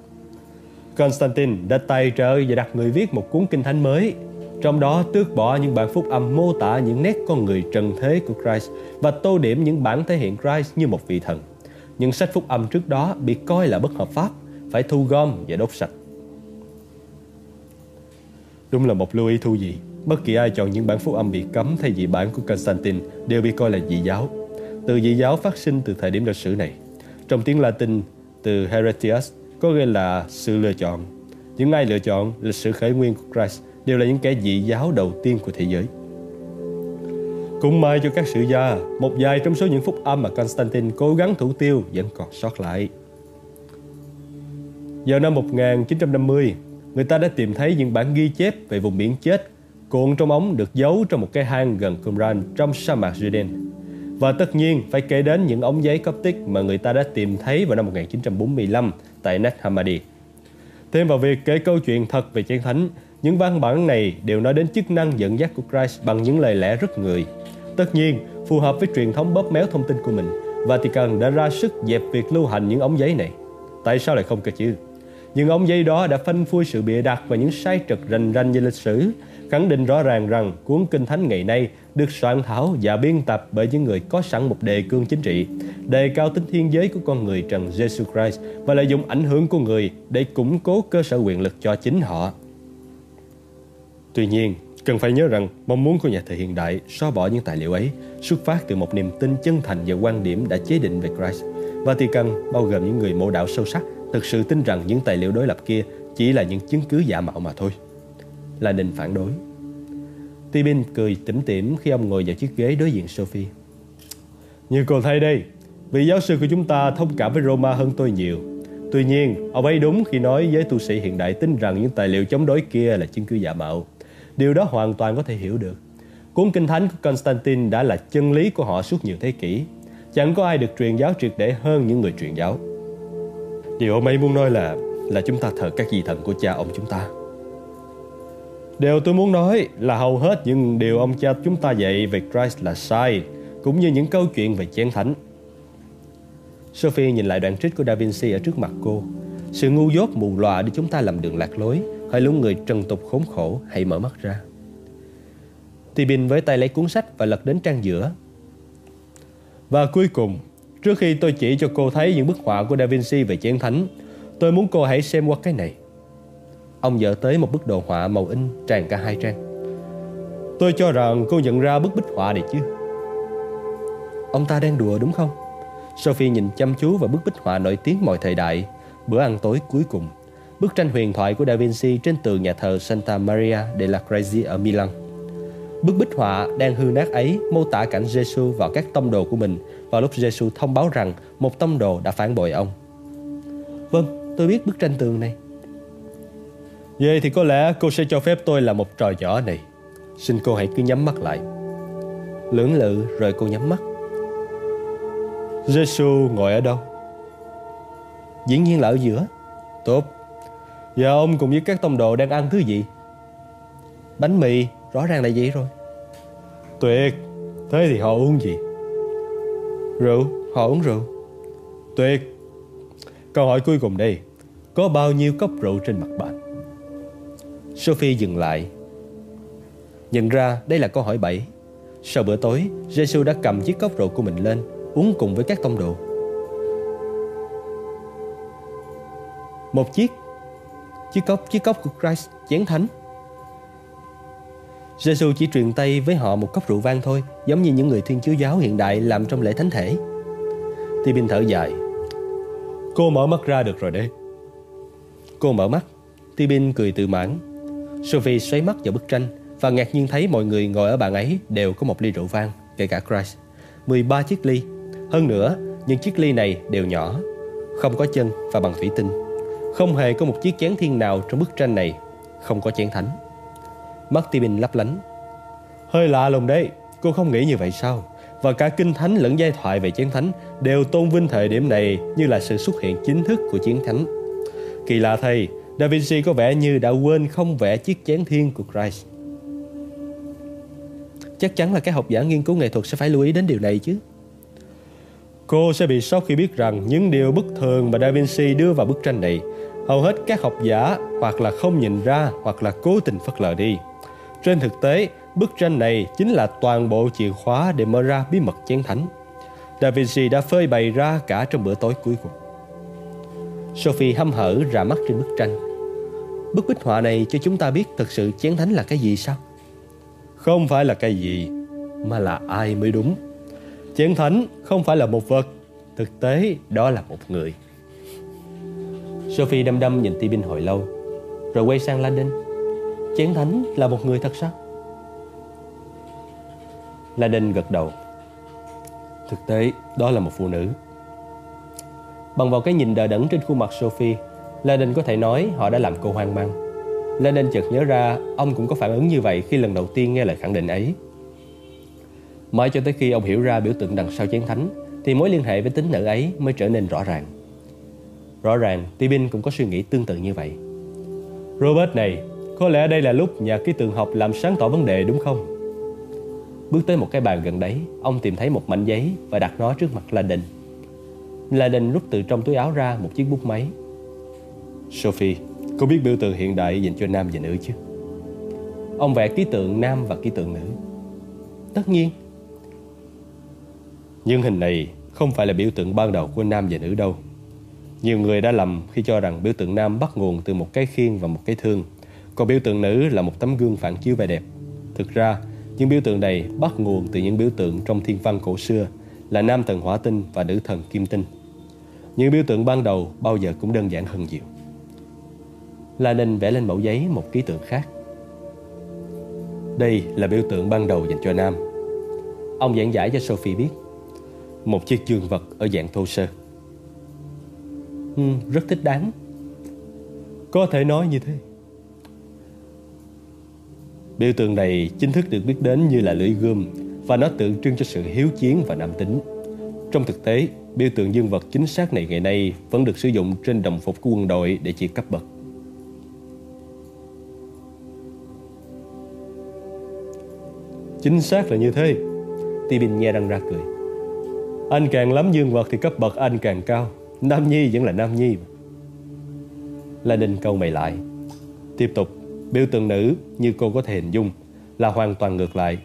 Constantine đã tài trợ và đặt người viết một cuốn kinh thánh mới, trong đó tước bỏ những bản phúc âm mô tả những nét con người trần thế của Christ và tô điểm những bản thể hiện Christ như một vị thần. Những sách phúc âm trước đó bị coi là bất hợp pháp, phải thu gom và đốt sạch. Đúng là một lưu ý thu gì. Bất kỳ ai chọn những bản phúc âm bị cấm thay vì bản của Constantine đều bị coi là dị giáo. Từ dị giáo phát sinh từ thời điểm lịch sử này. Trong tiếng Latin, từ heretias có nghĩa là sự lựa chọn. Những ai lựa chọn lịch sử khởi nguyên của Christ đều là những kẻ dị giáo đầu tiên của thế giới. cũng may cho các sử gia, một vài trong số những phúc âm mà Constantine cố gắng thủ tiêu vẫn còn sót lại. Vào năm 1950, người ta đã tìm thấy những bản ghi chép về vùng biển chết cuộn trong ống được giấu trong một cái hang gần Qumran trong sa mạc Judean. Và tất nhiên phải kể đến những ống giấy Coptic mà người ta đã tìm thấy vào năm 1945 tại Nag Hammadi. Thêm vào việc kể câu chuyện thật về chén thánh, những văn bản này đều nói đến chức năng dẫn dắt của Christ bằng những lời lẽ rất người. Tất nhiên, phù hợp với truyền thống bóp méo thông tin của mình, Vatican đã ra sức dẹp việc lưu hành những ống giấy này. Tại sao lại không cơ chứ? Những ống giấy đó đã phanh phui sự bịa đặt và những sai trật rành rành về lịch sử, khẳng định rõ ràng rằng cuốn Kinh Thánh ngày nay được soạn thảo và biên tập bởi những người có sẵn một đề cương chính trị, đề cao tính thiên giới của con người trần Jesus Christ và lợi dụng ảnh hưởng của người để củng cố cơ sở quyền lực cho chính họ. Tuy nhiên, cần phải nhớ rằng mong muốn của nhà thờ hiện đại xóa bỏ những tài liệu ấy xuất phát từ một niềm tin chân thành và quan điểm đã chế định về Christ. Vatican bao gồm những người mộ đạo sâu sắc thực sự tin rằng những tài liệu đối lập kia chỉ là những chứng cứ giả mạo mà thôi. Là Đình phản đối. Tibin cười tủm tỉm khi ông ngồi vào chiếc ghế đối diện Sophie. Như cô thấy đây, vị giáo sư của chúng ta thông cảm với Roma hơn tôi nhiều. Tuy nhiên, ông ấy đúng khi nói với tu sĩ hiện đại tin rằng những tài liệu chống đối kia là chứng cứ giả mạo. Điều đó hoàn toàn có thể hiểu được. Cuốn Kinh Thánh của Constantine đã là chân lý của họ suốt nhiều thế kỷ. Chẳng có ai được truyền giáo triệt để hơn những người truyền giáo. Điều ông ấy muốn nói là là chúng ta thờ các vị thần của cha ông chúng ta. Điều tôi muốn nói là hầu hết những điều ông cha chúng ta dạy về Christ là sai, cũng như những câu chuyện về chén thánh. Sophie nhìn lại đoạn trích của Da Vinci ở trước mặt cô. Sự ngu dốt mù lòa để chúng ta làm đường lạc lối, hay lũ người trần tục khốn khổ hãy mở mắt ra. Tibin với tay lấy cuốn sách và lật đến trang giữa. Và cuối cùng, trước khi tôi chỉ cho cô thấy những bức họa của Da Vinci về chén thánh, tôi muốn cô hãy xem qua cái này. Ông dở tới một bức đồ họa màu in tràn cả hai trang. Tôi cho rằng cô nhận ra bức bích họa này chứ. Ông ta đang đùa đúng không? Sophie nhìn chăm chú vào bức bích họa nổi tiếng mọi thời đại, bữa ăn tối cuối cùng. Bức tranh huyền thoại của Da Vinci trên tường nhà thờ Santa Maria della Grazie ở Milan. Bức bích họa đang hư nát ấy mô tả cảnh Giêsu vào các tông đồ của mình vào lúc Giêsu thông báo rằng một tông đồ đã phản bội ông. Vâng, tôi biết bức tranh tường này. Vậy thì có lẽ cô sẽ cho phép tôi làm một trò nhỏ này. Xin cô hãy cứ nhắm mắt lại. Lưỡng lự rồi cô nhắm mắt. Giêsu ngồi ở đâu? Dĩ nhiên là ở giữa. Tốt. Và ông cùng với các tông đồ đang ăn thứ gì? Bánh mì, rõ ràng là vậy rồi. Tuyệt. Thế thì họ uống gì? Rượu, họ uống rượu. Tuyệt. Câu hỏi cuối cùng đây. Có bao nhiêu cốc rượu trên mặt bàn? Sophie dừng lại. Nhận ra đây là câu hỏi 7. Sau bữa tối, Jesus đã cầm chiếc cốc rượu của mình lên, uống cùng với các tông đồ. Một chiếc, chiếc cốc, chiếc cốc của Christ, chén thánh. Jesus chỉ truyền tay với họ một cốc rượu vang thôi, giống như những người thiên chúa giáo hiện đại làm trong lễ thánh thể. Tibin thở dài. Cô mở mắt ra được rồi đấy. Cô mở mắt. Tibin cười tự mãn. Sophie xoáy mắt vào bức tranh và ngạc nhiên thấy mọi người ngồi ở bàn ấy đều có một ly rượu vang, kể cả Christ. 13 chiếc ly. Hơn nữa, những chiếc ly này đều nhỏ, không có chân và bằng thủy tinh. Không hề có một chiếc chén thiên nào trong bức tranh này, không có chén thánh. Mắt Tibin lấp lánh. Hơi lạ lùng đấy, cô không nghĩ như vậy sao? Và cả kinh thánh lẫn giai thoại về chén thánh đều tôn vinh thời điểm này như là sự xuất hiện chính thức của chén thánh. Kỳ lạ thay, Da Vinci có vẻ như đã quên không vẽ chiếc chén thiên của Christ. Chắc chắn là các học giả nghiên cứu nghệ thuật sẽ phải lưu ý đến điều này chứ. Cô sẽ bị sốc khi biết rằng những điều bất thường mà Da Vinci đưa vào bức tranh này hầu hết các học giả hoặc là không nhìn ra hoặc là cố tình phớt lờ đi. Trên thực tế, bức tranh này chính là toàn bộ chìa khóa để mở ra bí mật chén thánh. Da Vinci đã phơi bày ra cả trong bữa tối cuối cùng. Sophie hăm hở ra mắt trên bức tranh. Bức bích họa này cho chúng ta biết thực sự chén thánh là cái gì sao? Không phải là cái gì, mà là ai mới đúng. Chén thánh không phải là một vật, thực tế đó là một người. Sophie đăm đăm nhìn Tibin hồi lâu, rồi quay sang Landon. Chén thánh là một người thật sao? La Đinh gật đầu. Thực tế, đó là một phụ nữ. Bằng vào cái nhìn đờ đẫn trên khuôn mặt Sophie, Lenin có thể nói họ đã làm cô hoang mang. Lenin chợt nhớ ra ông cũng có phản ứng như vậy khi lần đầu tiên nghe lời khẳng định ấy. Mãi cho tới khi ông hiểu ra biểu tượng đằng sau chén thánh, thì mối liên hệ với tính nữ ấy mới trở nên rõ ràng. Rõ ràng, Tibin cũng có suy nghĩ tương tự như vậy. Robert này, có lẽ đây là lúc nhà ký tượng học làm sáng tỏ vấn đề đúng không? Bước tới một cái bàn gần đấy, ông tìm thấy một mảnh giấy và đặt nó trước mặt La La Đình rút từ trong túi áo ra một chiếc bút máy. Sophie, cô biết biểu tượng hiện đại dành cho nam và nữ chứ? Ông vẽ ký tượng nam và ký tượng nữ. Tất nhiên. Nhưng hình này không phải là biểu tượng ban đầu của nam và nữ đâu. Nhiều người đã lầm khi cho rằng biểu tượng nam bắt nguồn từ một cái khiên và một cái thương, còn biểu tượng nữ là một tấm gương phản chiếu vẻ đẹp. Thực ra, những biểu tượng này bắt nguồn từ những biểu tượng trong thiên văn cổ xưa là nam thần hỏa tinh và nữ thần kim tinh. Những biểu tượng ban đầu bao giờ cũng đơn giản hơn nhiều. La Ninh vẽ lên mẫu giấy một ký tượng khác. Đây là biểu tượng ban đầu dành cho nam. Ông giảng giải cho Sophie biết. Một chiếc dương vật ở dạng thô sơ. Ừ, rất thích đáng. Có thể nói như thế. Biểu tượng này chính thức được biết đến như là lưỡi gươm và nó tượng trưng cho sự hiếu chiến và nam tính. Trong thực tế, biểu tượng dương vật chính xác này ngày nay vẫn được sử dụng trên đồng phục của quân đội để chỉ cấp bậc. Chính xác là như thế. Tibin nghe răng ra cười. Anh càng lắm dương vật thì cấp bậc anh càng cao. Nam nhi vẫn là nam nhi. La Đinh câu mày lại. Tiếp tục Biểu tượng nữ như cô có thể hình dung là hoàn toàn ngược lại.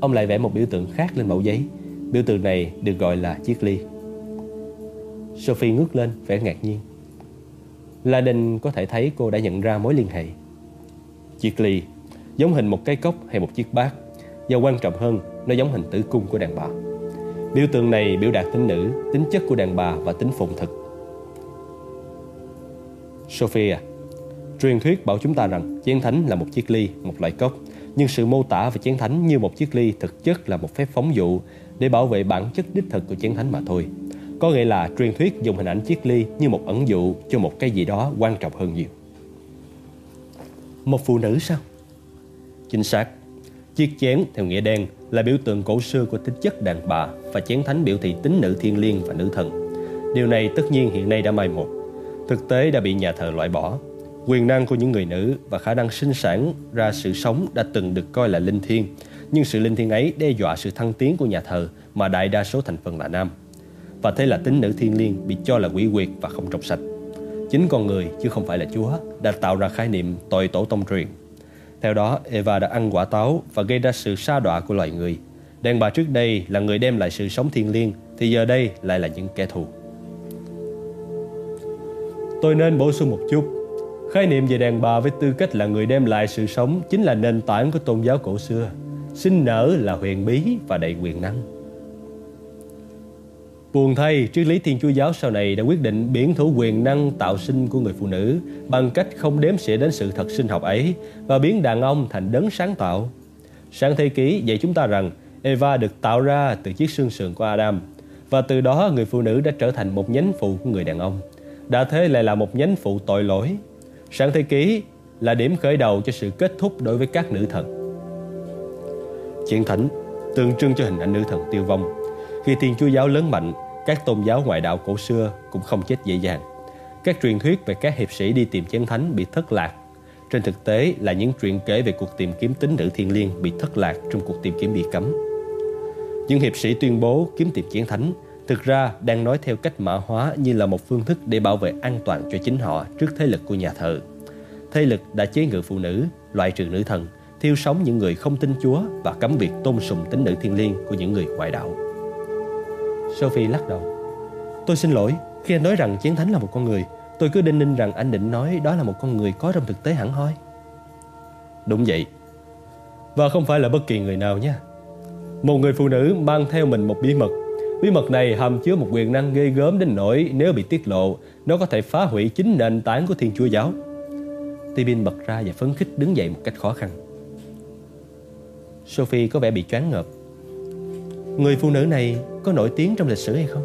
Ông lại vẽ một biểu tượng khác lên mẫu giấy. Biểu tượng này được gọi là chiếc ly. Sophie ngước lên vẻ ngạc nhiên. La Đình có thể thấy cô đã nhận ra mối liên hệ. Chiếc ly giống hình một cái cốc hay một chiếc bát và quan trọng hơn nó giống hình tử cung của đàn bà. Biểu tượng này biểu đạt tính nữ, tính chất của đàn bà và tính phụng thực. Sophie à, Truyền thuyết bảo chúng ta rằng chiến thánh là một chiếc ly, một loại cốc. Nhưng sự mô tả về chén thánh như một chiếc ly thực chất là một phép phóng dụ để bảo vệ bản chất đích thực của chén thánh mà thôi. Có nghĩa là truyền thuyết dùng hình ảnh chiếc ly như một ẩn dụ cho một cái gì đó quan trọng hơn nhiều. Một phụ nữ sao? Chính xác. Chiếc chén, theo nghĩa đen, là biểu tượng cổ xưa của tính chất đàn bà và chén thánh biểu thị tính nữ thiên liêng và nữ thần. Điều này tất nhiên hiện nay đã mai một. Thực tế đã bị nhà thờ loại bỏ Quyền năng của những người nữ và khả năng sinh sản ra sự sống đã từng được coi là linh thiêng, nhưng sự linh thiêng ấy đe dọa sự thăng tiến của nhà thờ mà đại đa số thành phần là nam. Và thế là tính nữ thiên liêng bị cho là quỷ quyệt và không trong sạch. Chính con người chứ không phải là Chúa đã tạo ra khái niệm tội tổ tông truyền. Theo đó, Eva đã ăn quả táo và gây ra sự sa đọa của loài người. Đàn bà trước đây là người đem lại sự sống thiên liêng, thì giờ đây lại là những kẻ thù. Tôi nên bổ sung một chút Khái niệm về đàn bà với tư cách là người đem lại sự sống chính là nền tảng của tôn giáo cổ xưa. Sinh nở là huyền bí và đầy quyền năng. Buồn thay, triết lý Thiên Chúa giáo sau này đã quyết định biển thủ quyền năng tạo sinh của người phụ nữ bằng cách không đếm xỉa đến sự thật sinh học ấy và biến đàn ông thành đấng sáng tạo. Sáng thế ký dạy chúng ta rằng Eva được tạo ra từ chiếc xương sườn của Adam và từ đó người phụ nữ đã trở thành một nhánh phụ của người đàn ông. Đã thế lại là một nhánh phụ tội lỗi Sáng thế ký là điểm khởi đầu cho sự kết thúc đối với các nữ thần. Chiến thánh tượng trưng cho hình ảnh nữ thần tiêu vong. Khi Thiên Chúa giáo lớn mạnh, các tôn giáo ngoại đạo cổ xưa cũng không chết dễ dàng. Các truyền thuyết về các hiệp sĩ đi tìm chiến thánh bị thất lạc. Trên thực tế là những chuyện kể về cuộc tìm kiếm tín nữ thiên liêng bị thất lạc trong cuộc tìm kiếm bị cấm. Những hiệp sĩ tuyên bố kiếm tìm chiến thánh thực ra đang nói theo cách mã hóa như là một phương thức để bảo vệ an toàn cho chính họ trước thế lực của nhà thờ. Thế lực đã chế ngự phụ nữ, loại trừ nữ thần, thiêu sống những người không tin Chúa và cấm việc tôn sùng tính nữ thiên liêng của những người ngoại đạo. Sophie lắc đầu. Tôi xin lỗi, khi anh nói rằng chiến thánh là một con người, tôi cứ đinh ninh rằng anh định nói đó là một con người có trong thực tế hẳn hoi. Đúng vậy. Và không phải là bất kỳ người nào nhé. Một người phụ nữ mang theo mình một bí mật Bí mật này hàm chứa một quyền năng ghê gớm đến nỗi nếu bị tiết lộ, nó có thể phá hủy chính nền tảng của Thiên Chúa giáo. Tibin bật ra và phấn khích đứng dậy một cách khó khăn. Sophie có vẻ bị choáng ngợp. Người phụ nữ này có nổi tiếng trong lịch sử hay không?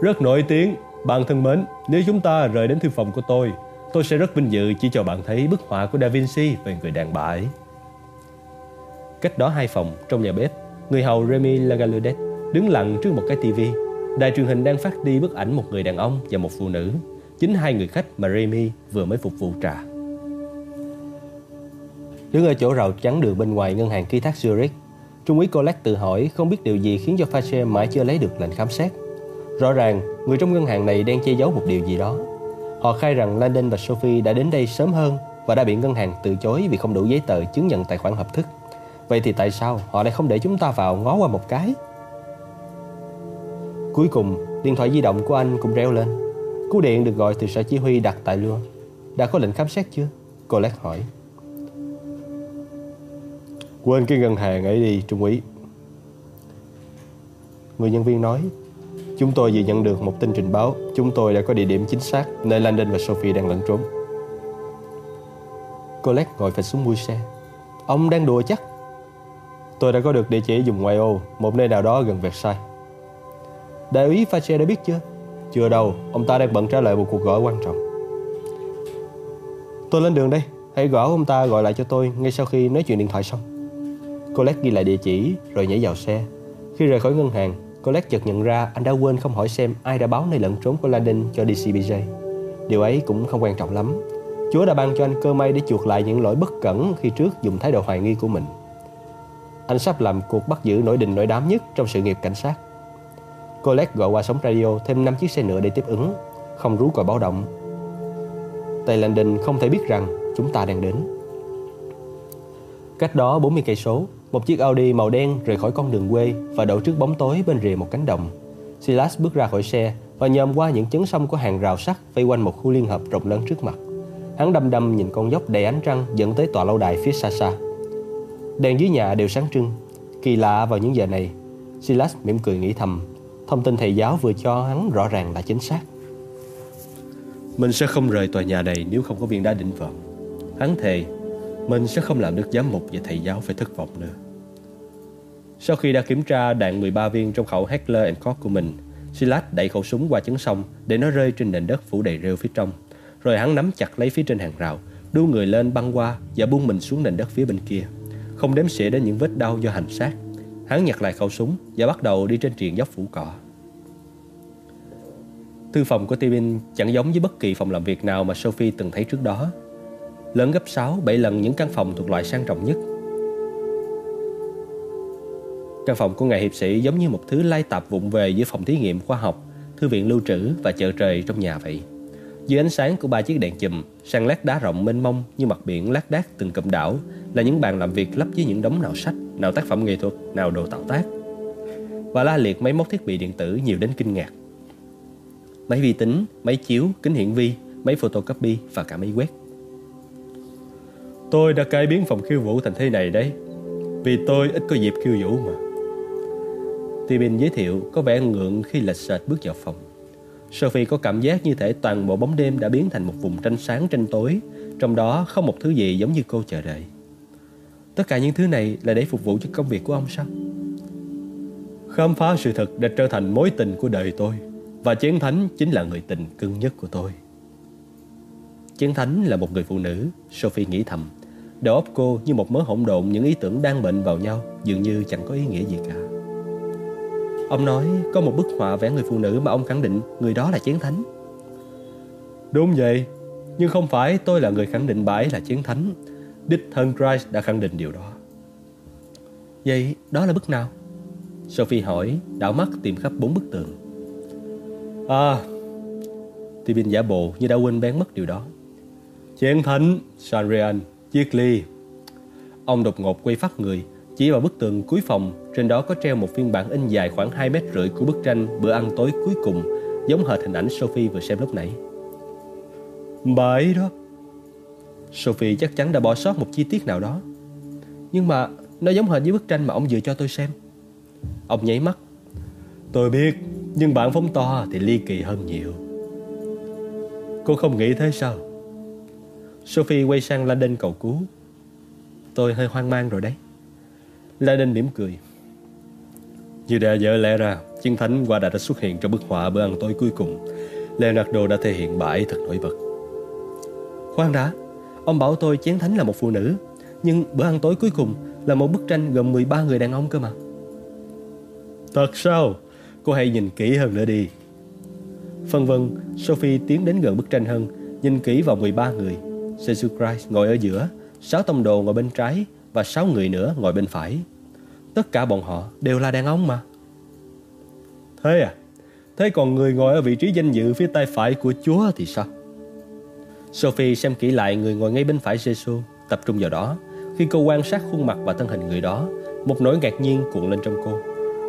Rất nổi tiếng Bạn thân mến Nếu chúng ta rời đến thư phòng của tôi Tôi sẽ rất vinh dự chỉ cho bạn thấy bức họa của Da Vinci về người đàn bà ấy Cách đó hai phòng trong nhà bếp Người hầu Remy Lagaludet đứng lặng trước một cái tivi Đài truyền hình đang phát đi bức ảnh một người đàn ông và một phụ nữ Chính hai người khách mà Remy vừa mới phục vụ trà. Đứng ở chỗ rào chắn đường bên ngoài ngân hàng ký thác Zurich Trung úy Colette tự hỏi không biết điều gì khiến cho Fache mãi chưa lấy được lệnh khám xét. Rõ ràng, người trong ngân hàng này đang che giấu một điều gì đó. Họ khai rằng Landon và Sophie đã đến đây sớm hơn và đã bị ngân hàng từ chối vì không đủ giấy tờ chứng nhận tài khoản hợp thức. Vậy thì tại sao họ lại không để chúng ta vào ngó qua một cái? Cuối cùng, điện thoại di động của anh cũng reo lên. Cú điện được gọi từ sở chỉ huy đặt tại Lua Đã có lệnh khám xét chưa? Cô lét hỏi. Quên cái ngân hàng ấy đi, Trung úy. Người nhân viên nói Chúng tôi vừa nhận được một tin trình báo Chúng tôi đã có địa điểm chính xác Nơi Landon và Sophie đang lẫn trốn Colette ngồi phịch xuống mui xe Ông đang đùa chắc Tôi đã có được địa chỉ dùng ngoại ô, Một nơi nào đó gần Versailles Đại úy Fache đã biết chưa Chưa đâu, Ông ta đang bận trả lời một cuộc gọi quan trọng Tôi lên đường đây, Hãy gõ ông ta gọi lại cho tôi Ngay sau khi nói chuyện điện thoại xong Colette ghi lại địa chỉ, Rồi nhảy vào xe Khi rời khỏi ngân hàng, Colette chợt nhận ra anh đã quên không hỏi xem ai đã báo nơi lẫn trốn của Landon cho DCBJ. Điều ấy cũng không quan trọng lắm. Chúa đã ban cho anh cơ may để chuộc lại những lỗi bất cẩn khi trước dùng thái độ hoài nghi của mình. Anh sắp làm cuộc bắt giữ nổi đình nổi đám nhất trong sự nghiệp cảnh sát. Colette gọi qua sóng radio thêm 5 chiếc xe nữa để tiếp ứng, không rú còi báo động. Tây Landon không thể biết rằng chúng ta đang đến. Cách đó 40 cây số, một chiếc Audi màu đen rời khỏi con đường quê và đậu trước bóng tối bên rìa một cánh đồng. Silas bước ra khỏi xe và nhòm qua những chấn sông của hàng rào sắt vây quanh một khu liên hợp rộng lớn trước mặt. Hắn đăm đăm nhìn con dốc đầy ánh trăng dẫn tới tòa lâu đài phía xa xa. Đèn dưới nhà đều sáng trưng. Kỳ lạ vào những giờ này, Silas mỉm cười nghĩ thầm. Thông tin thầy giáo vừa cho hắn rõ ràng là chính xác. Mình sẽ không rời tòa nhà này nếu không có viên đá đỉnh vợ. Hắn thề mình sẽ không làm được giám mục và thầy giáo phải thất vọng nữa. Sau khi đã kiểm tra đạn 13 viên trong khẩu Heckler Koch của mình, Silas đẩy khẩu súng qua chấn sông để nó rơi trên nền đất phủ đầy rêu phía trong. Rồi hắn nắm chặt lấy phía trên hàng rào, đu người lên băng qua và buông mình xuống nền đất phía bên kia. Không đếm xỉa đến những vết đau do hành xác. Hắn nhặt lại khẩu súng và bắt đầu đi trên triền dốc phủ cỏ. Thư phòng của Tibin chẳng giống với bất kỳ phòng làm việc nào mà Sophie từng thấy trước đó lớn gấp 6, 7 lần những căn phòng thuộc loại sang trọng nhất. Căn phòng của ngài hiệp sĩ giống như một thứ lai tạp vụng về giữa phòng thí nghiệm khoa học, thư viện lưu trữ và chợ trời trong nhà vậy. Dưới ánh sáng của ba chiếc đèn chùm, sàn lát đá rộng mênh mông như mặt biển lác đác từng cụm đảo là những bàn làm việc lấp với những đống nào sách, nào tác phẩm nghệ thuật, nào đồ tạo tác. Và la liệt máy móc thiết bị điện tử nhiều đến kinh ngạc. Máy vi tính, máy chiếu, kính hiển vi, máy photocopy và cả máy quét. Tôi đã cải biến phòng khiêu vũ thành thế này đấy Vì tôi ít có dịp khiêu vũ mà Tibin giới thiệu có vẻ ngượng khi lệch sệt bước vào phòng Sophie có cảm giác như thể toàn bộ bóng đêm đã biến thành một vùng tranh sáng tranh tối, Trong đó không một thứ gì giống như cô chờ đợi. Tất cả những thứ này là để phục vụ cho công việc của ông sao? Khám phá sự thật đã trở thành mối tình của đời tôi, Và chiến Thánh chính là người tình cưng nhất của tôi. Chiến Thánh là một người phụ nữ, Sophie nghĩ thầm. Đầu óc cô như một mớ hỗn độn những ý tưởng đang bệnh vào nhau, Dường như chẳng có ý nghĩa gì cả. Ông nói có một bức họa vẽ người phụ nữ mà ông khẳng định người đó là chén thánh. Đúng vậy Nhưng không phải tôi là người khẳng định bà ấy là chén thánh. Đích thân Christ đã khẳng định điều đó. Vậy đó là bức nào? Sophie hỏi đảo mắt tìm khắp bốn bức tường. À Tibin giả bộ như đã quên bén mất điều đó. Chén thánh Sanrian Chiếc ly Ông đột ngột quay phát người Chỉ vào bức tường cuối phòng Trên đó có treo một phiên bản in dài khoảng 2 mét rưỡi Của bức tranh bữa ăn tối cuối cùng Giống hệt hình ảnh Sophie vừa xem lúc nãy. Bà ấy đó. Sophie chắc chắn đã bỏ sót một chi tiết nào đó. Nhưng mà Nó giống hệt với bức tranh mà ông vừa cho tôi xem. Ông nháy mắt. Tôi biết Nhưng bạn phóng to thì ly kỳ hơn nhiều. Cô không nghĩ thế sao? Sophie quay sang Landon cầu cứu. Tôi hơi hoang mang rồi đấy. Landon mỉm cười Như đã dở lẽ ra, chiến thánh qua đã xuất hiện trong bức họa bữa ăn tối cuối cùng. Leonardo đã thể hiện bãi thật nổi bật. Khoan đã, ông bảo tôi chiến thánh là một phụ nữ, nhưng bữa ăn tối cuối cùng là một bức tranh gồm 13 người đàn ông cơ mà. Thật sao? Cô hãy nhìn kỹ hơn nữa đi. Phân vân, Sophie tiến đến gần bức tranh hơn, nhìn kỹ vào 13 người. Jesus Christ ngồi ở giữa, sáu tông đồ ngồi bên trái và sáu người nữa ngồi bên phải. Tất cả bọn họ đều là đàn ông mà. Thế à? Thế còn người ngồi ở vị trí danh dự phía tay phải của Chúa thì sao? Sophie xem kỹ lại người ngồi ngay bên phải Jesus, tập trung vào đó. Khi cô quan sát khuôn mặt và thân hình người đó, một nỗi ngạc nhiên cuộn lên trong cô.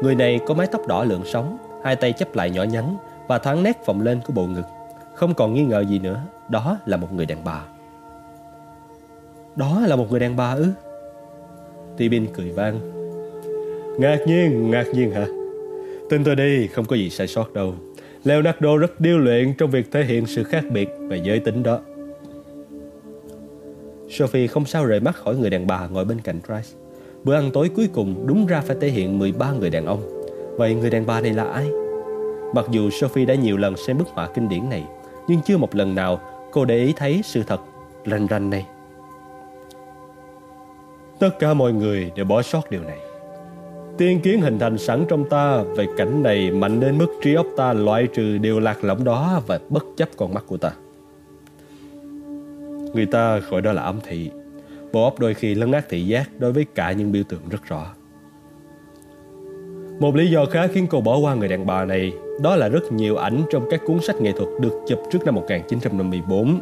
Người này có mái tóc đỏ lượn sóng, hai tay chấp lại nhỏ nhắn và thoáng nét phồng lên của bộ ngực. Không còn nghi ngờ gì nữa, đó là một người đàn bà. Đó là một người đàn bà ư? Tibin cười vang. Ngạc nhiên, ngạc nhiên hả? Tin tôi đi, không có gì sai sót đâu. Leonardo rất điêu luyện trong việc thể hiện sự khác biệt về giới tính đó. Sophie không sao rời mắt khỏi người đàn bà ngồi bên cạnh Trice. Bữa ăn tối cuối cùng đúng ra phải thể hiện 13 người đàn ông. Vậy người đàn bà này là ai? Mặc dù Sophie đã nhiều lần xem bức họa kinh điển này, nhưng chưa một lần nào cô để ý thấy sự thật rành rành này. Tất cả mọi người đều bỏ sót điều này. Tiên kiến hình thành sẵn trong ta, về cảnh này mạnh đến mức trí óc ta loại trừ điều lạc lõng đó và bất chấp con mắt của ta. Người ta gọi đó là ám thị. Bộ óc đôi khi lấn át thị giác đối với cả những biểu tượng rất rõ. Một lý do khá khiến cô bỏ qua người đàn bà này, đó là rất nhiều ảnh trong các cuốn sách nghệ thuật được chụp trước năm 1954.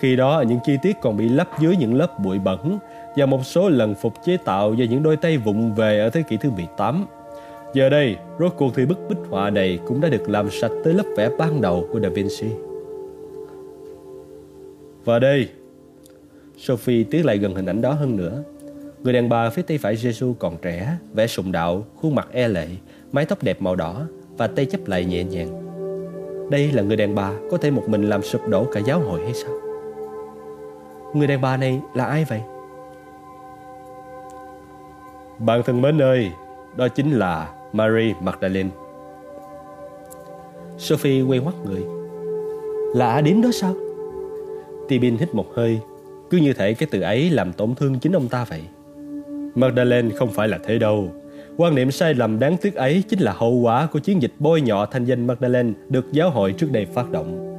Khi đó những chi tiết còn bị lấp dưới những lớp bụi bẩn và một số lần phục chế tạo do những đôi tay vụng về ở thế kỷ thứ 18. Giờ đây, rốt cuộc thì bức bích họa này cũng đã được làm sạch tới lớp vẽ ban đầu của Da Vinci. Và đây, Sophie tiến lại gần hình ảnh đó hơn nữa. Người đàn bà phía tay phải Jesus còn trẻ, vẻ sùng đạo, khuôn mặt e lệ, mái tóc đẹp màu đỏ và tay chấp lại nhẹ nhàng. Đây là người đàn bà có thể một mình làm sụp đổ cả giáo hội hay sao? Người đàn bà này là ai vậy? Bạn thân mến ơi, đó chính là Mary Magdalene. Sophie quay ngoắt người. Là Ả Điếm đó sao? Tibin hít một hơi, cứ như thể cái từ ấy làm tổn thương chính ông ta vậy. Magdalene không phải là thế đâu. Quan niệm sai lầm đáng tiếc ấy chính là hậu quả của chiến dịch bôi nhọ thanh danh Magdalene được giáo hội trước đây phát động.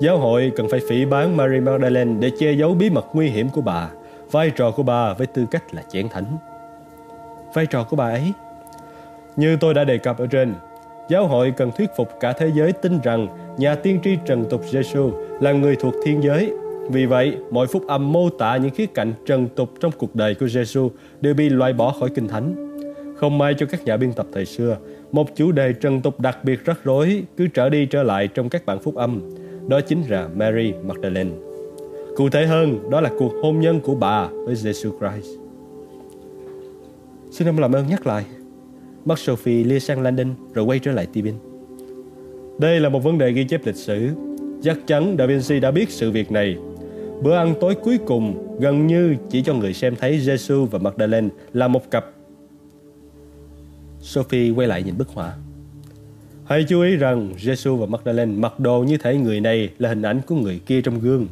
Giáo hội cần phải phỉ bán Mary Magdalene để che giấu bí mật nguy hiểm của bà vai trò của bà với tư cách là chén thánh. Vai trò của bà ấy? Như tôi đã đề cập ở trên, giáo hội cần thuyết phục cả thế giới tin rằng nhà tiên tri trần tục Giêsu là người thuộc thiên giới. Vì vậy, mọi phúc âm mô tả những khía cạnh trần tục trong cuộc đời của Giêsu đều bị loại bỏ khỏi kinh thánh. Không may cho các nhà biên tập thời xưa, một chủ đề trần tục đặc biệt rắc rối cứ trở đi trở lại trong các bản phúc âm. Đó chính là Mary Magdalene. Cụ thể hơn, đó là cuộc hôn nhân của bà với Jesus Christ. Xin ông làm ơn nhắc lại. Mắt Sophie lia sang London rồi quay trở lại Tibin. Đây là một vấn đề ghi chép lịch sử. Chắc chắn Da Vinci đã biết sự việc này. Bữa ăn tối cuối cùng gần như chỉ cho người xem thấy Jesus và Magdalene là một cặp. Sophie quay lại nhìn bức họa. Hãy chú ý rằng Jesus và Magdalene mặc đồ như thể người này là hình ảnh của người kia trong gương.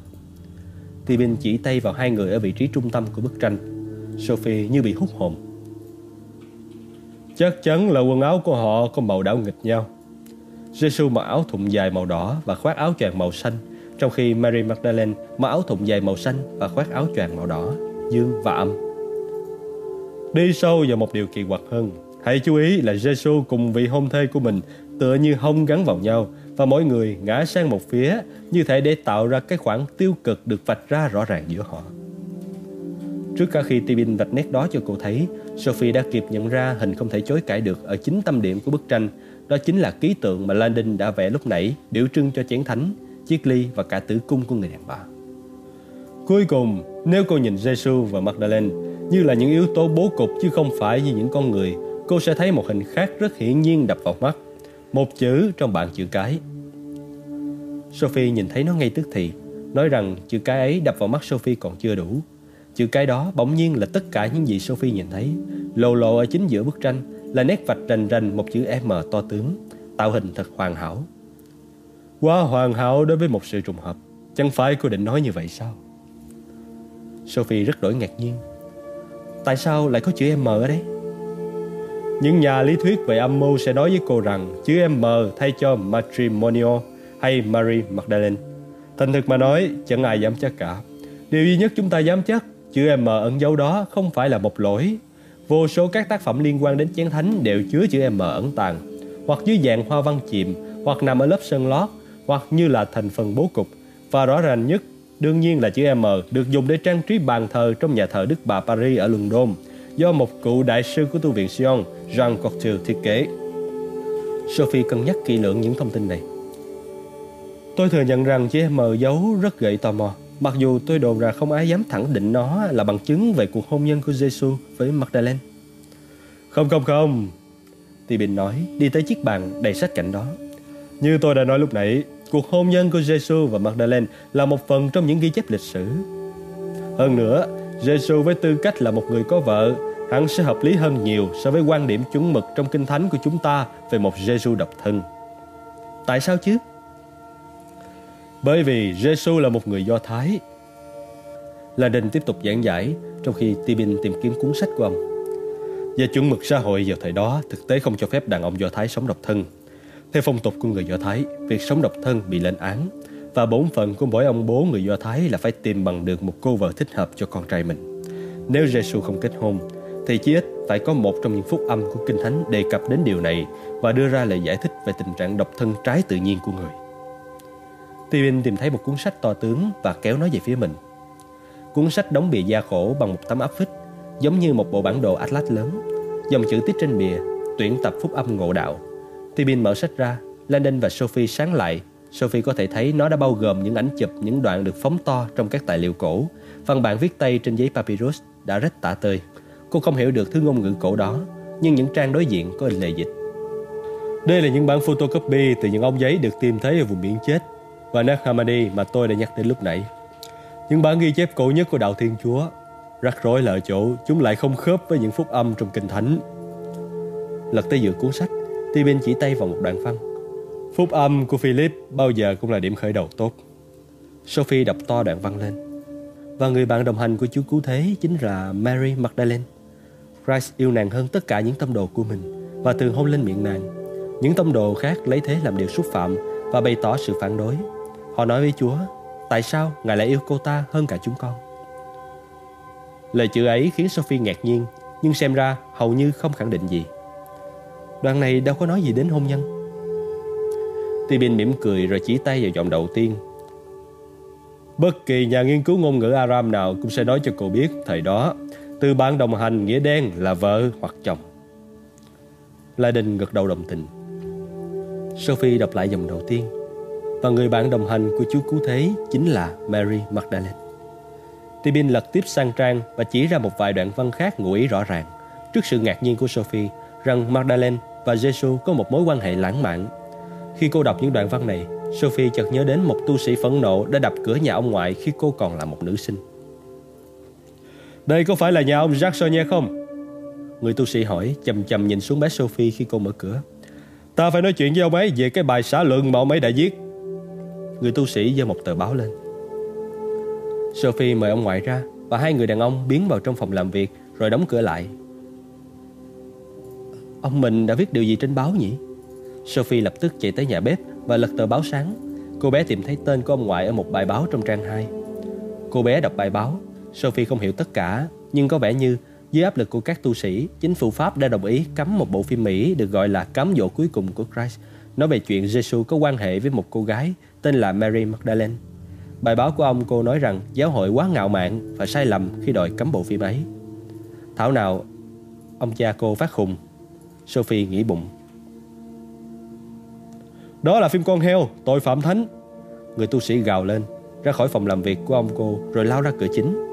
Tibin chỉ tay vào hai người ở vị trí trung tâm của bức tranh. Sophie như bị hút hồn. Chắc chắn là quần áo của họ có màu đảo nghịch nhau. Jesus mặc áo thụng dài màu đỏ và khoác áo choàng màu xanh, trong khi Mary Magdalene mặc áo thụng dài màu xanh và khoác áo choàng màu đỏ, dương và âm. Đi sâu vào một điều kỳ quặc hơn, hãy chú ý là Jesus cùng vị hôn thê của mình tựa như hông gắn vào nhau và mỗi người ngã sang một phía như thể để tạo ra cái khoảng tiêu cực được vạch ra rõ ràng giữa họ. Trước cả khi Tibin vạch nét đó cho cô thấy, Sophie đã kịp nhận ra hình không thể chối cãi được ở chính tâm điểm của bức tranh. Đó chính là ký tượng mà Landon đã vẽ lúc nãy, biểu trưng cho chén thánh, chiếc ly và cả tử cung của người đàn bà. Cuối cùng, nếu cô nhìn Jesus và Magdalene như là những yếu tố bố cục chứ không phải như những con người, cô sẽ thấy một hình khác rất hiển nhiên đập vào mắt. Một chữ trong bảng chữ cái. Sophie nhìn thấy nó ngay tức thì, nói rằng chữ cái ấy đập vào mắt Sophie còn chưa đủ. Chữ cái đó bỗng nhiên là tất cả những gì Sophie nhìn thấy, Lồ lộ ở chính giữa bức tranh là nét vạch rành rành một chữ M to tướng, tạo hình thật hoàn hảo. Quá hoàn hảo đối với một sự trùng hợp. Chẳng phải cô định nói như vậy sao? Sophie rất đổi ngạc nhiên. Tại sao lại có chữ M ở đây? Những nhà lý thuyết về âm mưu sẽ nói với cô rằng chữ M thay cho matrimonio hay Marie Magdalene. Thành thực mà nói, chẳng ai dám chắc cả. Điều duy nhất chúng ta dám chắc, chữ M ẩn dấu đó không phải là một lỗi. Vô số các tác phẩm liên quan đến chén thánh đều chứa chữ M ẩn tàng, hoặc dưới dạng hoa văn chìm, hoặc nằm ở lớp sơn lót, hoặc như là thành phần bố cục. Và rõ ràng nhất, đương nhiên là chữ M được dùng để trang trí bàn thờ trong nhà thờ Đức Bà Paris ở London, do một cựu đại sư của tu viện Sion, Jean Cocteau thiết kế. Sophie cân nhắc kỹ lưỡng những thông tin này. Tôi thừa nhận rằng chữ M giấu rất gợi tò mò. Mặc dù tôi đồn ra không ai dám thẳng định nó là bằng chứng về cuộc hôn nhân của Giêsu với Magdalene. Không không không, Tibin nói đi tới chiếc bàn đầy sách cạnh đó. Như tôi đã nói lúc nãy, cuộc hôn nhân của Giêsu và Magdalene là một phần trong những ghi chép lịch sử. Hơn nữa, Giêsu với tư cách là một người có vợ, hẳn sẽ hợp lý hơn nhiều so với quan điểm chuẩn mực trong kinh thánh của chúng ta về một Giêsu độc thân. Tại sao chứ? Bởi vì Giêsu là một người Do Thái. Là Đình tiếp tục giảng giải trong khi Tibin tìm kiếm cuốn sách của ông. Về chuẩn mực xã hội vào thời đó, thực tế không cho phép đàn ông Do Thái sống độc thân. Theo phong tục của người Do Thái, việc sống độc thân bị lên án và bổn phận của mỗi ông bố người Do Thái là phải tìm bằng được một cô vợ thích hợp cho con trai mình. Nếu Giêsu không kết hôn, thì chí ít phải có một trong những phúc âm của Kinh Thánh đề cập đến điều này và đưa ra lời giải thích về tình trạng độc thân trái tự nhiên của người. Steven tìm thấy một cuốn sách to tướng và kéo nó về phía mình. Cuốn sách đóng bìa da khổ bằng một tấm áp phích, giống như một bộ bản đồ atlas lớn. Dòng chữ tiết trên bìa, tuyển tập phúc âm ngộ đạo. Tibin mở sách ra, Landon và Sophie sáng lại. Sophie có thể thấy nó đã bao gồm những ảnh chụp những đoạn được phóng to trong các tài liệu cổ. Văn bản viết tay trên giấy papyrus đã rách tả tơi. Cô không hiểu được thứ ngôn ngữ cổ đó, nhưng những trang đối diện có lệ dịch. Đây là những bản photocopy từ những ống giấy được tìm thấy ở vùng biển chết và Nag Hammadi mà tôi đã nhắc đến lúc nãy. Những bản ghi chép cổ nhất của đạo Thiên Chúa rắc rối là ở chỗ chúng lại không khớp với những phúc âm trong kinh thánh. Lật tới giữa cuốn sách, Tibin chỉ tay vào một đoạn văn. Phúc âm của Philip bao giờ cũng là điểm khởi đầu tốt. Sophie đọc to đoạn văn lên. Và người bạn đồng hành của Chúa Cứu Thế chính là Mary Magdalene. Christ yêu nàng hơn tất cả những tâm đồ của mình và thường hôn lên miệng nàng. Những tâm đồ khác lấy thế làm điều xúc phạm và bày tỏ sự phản đối. Họ nói với Chúa, tại sao Ngài lại yêu cô ta hơn cả chúng con? Lời chữ ấy khiến Sophie ngạc nhiên, nhưng xem ra hầu như không khẳng định gì. Đoạn này đâu có nói gì đến hôn nhân. Tibin mỉm cười rồi chỉ tay vào giọng đầu tiên. Bất kỳ nhà nghiên cứu ngôn ngữ Aram nào cũng sẽ nói cho cô biết thời đó từ bạn đồng hành nghĩa đen là vợ hoặc chồng. La Đình gật đầu đồng tình. Sophie đọc lại dòng đầu tiên và người bạn đồng hành của chú Cứu Thế chính là Mary Magdalene. Tibin lật tiếp sang trang và chỉ ra một vài đoạn văn khác ngụ ý rõ ràng trước sự ngạc nhiên của Sophie rằng Magdalene và Jesus có một mối quan hệ lãng mạn. Khi cô đọc những đoạn văn này, Sophie chợt nhớ đến một tu sĩ phẫn nộ đã đập cửa nhà ông ngoại khi cô còn là một nữ sinh. Đây có phải là nhà ông Jacques Sonnier không? Người tu sĩ hỏi, chầm chầm nhìn xuống bé Sophie khi cô mở cửa. Ta phải nói chuyện với ông ấy về cái bài xã luận mà ông ấy đã viết. Người tu sĩ giơ một tờ báo lên. Sophie mời ông ngoại ra Và hai người đàn ông biến vào trong phòng làm việc Rồi đóng cửa lại. Ông mình đã viết điều gì trên báo nhỉ? Sophie lập tức chạy tới nhà bếp Và lật tờ báo sáng. Cô bé tìm thấy tên của ông ngoại ở một bài báo trong trang 2 Cô bé đọc bài báo. Sophie không hiểu tất cả Nhưng có vẻ như dưới áp lực của các tu sĩ, chính phủ Pháp đã đồng ý cấm một bộ phim Mỹ được gọi là cám dỗ cuối cùng của Christ, nói về chuyện Jesus có quan hệ với một cô gái tên là Mary Magdalene. Bài báo của ông cô nói rằng giáo hội quá ngạo mạn và sai lầm khi đòi cấm bộ phim ấy. Thảo nào ông cha cô phát khùng. Sophie nghĩ bụng. Đó là phim con heo, tội phạm thánh. Người tu sĩ gào lên, ra khỏi phòng làm việc của ông cô rồi lao ra cửa chính.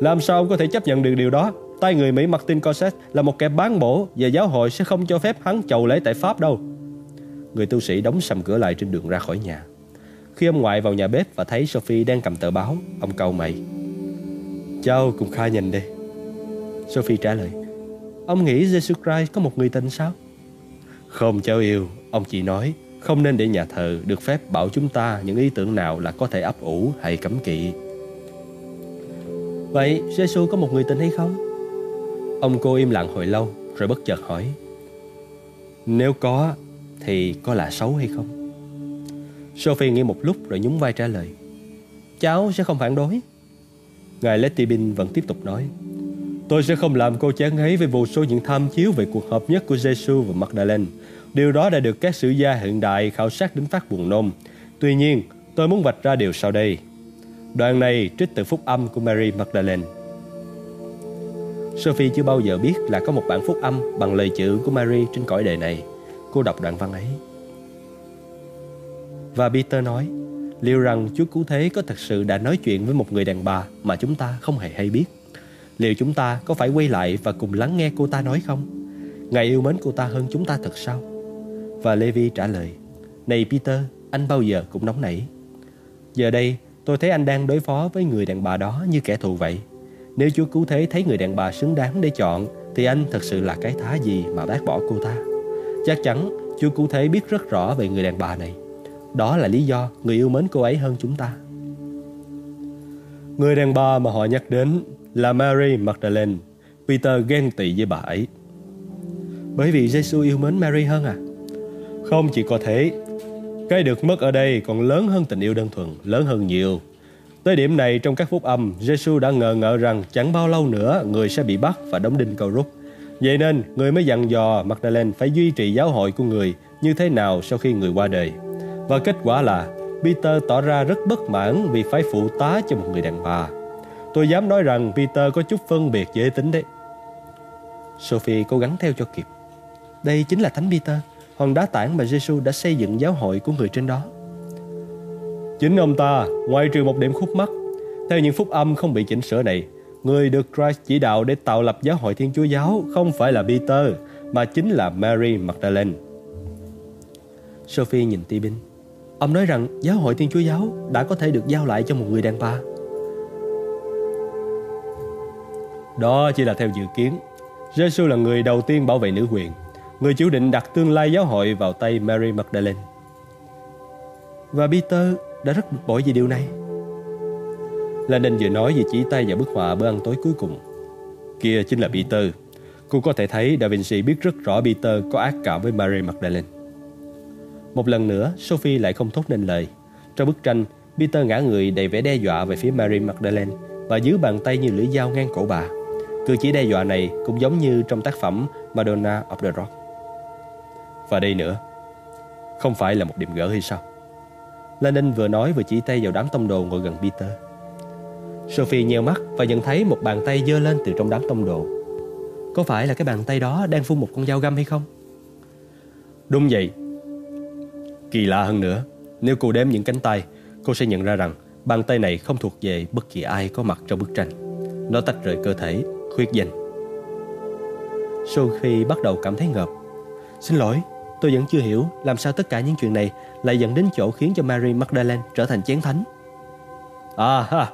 Làm sao ông có thể chấp nhận được điều đó? tay người Mỹ Martin Corset là một kẻ bán bổ và giáo hội sẽ không cho phép hắn chầu lễ tại Pháp đâu. Người tu sĩ đóng sầm cửa lại trên đường ra khỏi nhà. Khi ông ngoại vào nhà bếp và thấy Sophie đang cầm tờ báo, ông cầu mày. Cháu cùng khai nhìn đi. Sophie trả lời. Ông nghĩ Jesus Christ có một người tình sao? Không cháu yêu, ông chỉ nói không nên để nhà thờ được phép bảo chúng ta những ý tưởng nào là có thể ấp ủ hay cấm kỵ. Vậy Jesus có một người tình hay không? Ông cô im lặng hồi lâu rồi bất chợt hỏi. Nếu có thì có là xấu hay không? Sophie nghĩ một lúc rồi nhún vai trả lời. Cháu sẽ không phản đối. Ngài Letibin vẫn tiếp tục nói. Tôi sẽ không làm cô chán ngấy với vô số những tham chiếu về cuộc hợp nhất của Jesus và Magdalene. Điều đó đã được các sử gia hiện đại khảo sát đến phát buồn nôn. Tuy nhiên, tôi muốn vạch ra điều sau đây. Đoạn này trích từ phúc âm của Mary Magdalene. Sophie chưa bao giờ biết là có một bản phúc âm bằng lời chữ của Mary trên cõi đời này. Cô đọc đoạn văn ấy. Và Peter nói, liệu rằng Chúa Cứu Thế có thật sự đã nói chuyện với một người đàn bà mà chúng ta không hề hay biết? Liệu chúng ta có phải quay lại và cùng lắng nghe cô ta nói không? Ngài yêu mến cô ta hơn chúng ta thật sao? Và Levi trả lời, Này Peter, anh bao giờ cũng nóng nảy. Giờ đây, tôi thấy anh đang đối phó với người đàn bà đó như kẻ thù vậy. Nếu Chúa Cứu Thế thấy người đàn bà xứng đáng để chọn, thì anh thật sự là cái thá gì mà bác bỏ cô ta? Chắc chắn Chúa Cứu Thế biết rất rõ về người đàn bà này. Đó là lý do người yêu mến cô ấy hơn chúng ta. Người đàn bà mà họ nhắc đến là Mary Magdalene. Peter ghen tị với bà ấy. Bởi vì Jesus yêu mến Mary hơn à? Không chỉ có thế, cái được mất ở đây còn lớn hơn tình yêu đơn thuần, lớn hơn nhiều. Tới điểm này trong các phúc âm, Jesus đã ngờ ngợ rằng chẳng bao lâu nữa người sẽ bị bắt và đóng đinh cầu rút. Vậy nên, người mới dặn dò Magdalene phải duy trì giáo hội của người như thế nào sau khi người qua đời. Và kết quả là Peter tỏ ra rất bất mãn vì phải phụ tá cho một người đàn bà. Tôi dám nói rằng Peter có chút phân biệt giới tính đấy. Sophie cố gắng theo cho kịp. Đây chính là Thánh Peter, hòn đá tảng mà Giêsu đã xây dựng giáo hội của người trên đó. Chính ông ta, ngoài trừ một điểm khúc mắc, theo những phúc âm không bị chỉnh sửa này, người được Christ chỉ đạo để tạo lập giáo hội Thiên Chúa Giáo không phải là Peter, mà chính là Mary Magdalene. Sophie nhìn Tibin. Ông nói rằng giáo hội Thiên Chúa Giáo đã có thể được giao lại cho một người đàn bà. Đó chỉ là theo dự kiến. Jesus là người đầu tiên bảo vệ nữ quyền, người chủ định đặt tương lai giáo hội vào tay Mary Magdalene. Và Peter đã rất bực bội vì điều này. Lenin vừa nói vừa chỉ tay vào bức họa bữa ăn tối cuối cùng. Kia chính là Peter. Cô có thể thấy Da Vinci biết rất rõ Peter có ác cảm với Mary Magdalene. Một lần nữa, Sophie lại không thốt nên lời. Trong bức tranh, Peter ngã người đầy vẻ đe dọa về phía Mary Magdalene và giữ bàn tay như lưỡi dao ngang cổ bà. Cử chỉ đe dọa này cũng giống như trong tác phẩm Madonna of the Rock. Và đây nữa, không phải là một điểm gỡ hay sao? Lenin vừa nói vừa chỉ tay vào đám tông đồ ngồi gần Peter. Sophie nheo mắt và nhận thấy một bàn tay dơ lên từ trong đám tông đồ. Có phải là cái bàn tay đó đang phun một con dao găm hay không? Đúng vậy. Kỳ lạ hơn nữa, nếu cô đếm những cánh tay, cô sẽ nhận ra rằng bàn tay này không thuộc về bất kỳ ai có mặt trong bức tranh. Nó tách rời cơ thể, khuyết danh. Sophie bắt đầu cảm thấy ngợp. Xin lỗi, tôi vẫn chưa hiểu làm sao tất cả những chuyện này lại dẫn đến chỗ khiến cho Mary Magdalene trở thành chén thánh. À ha,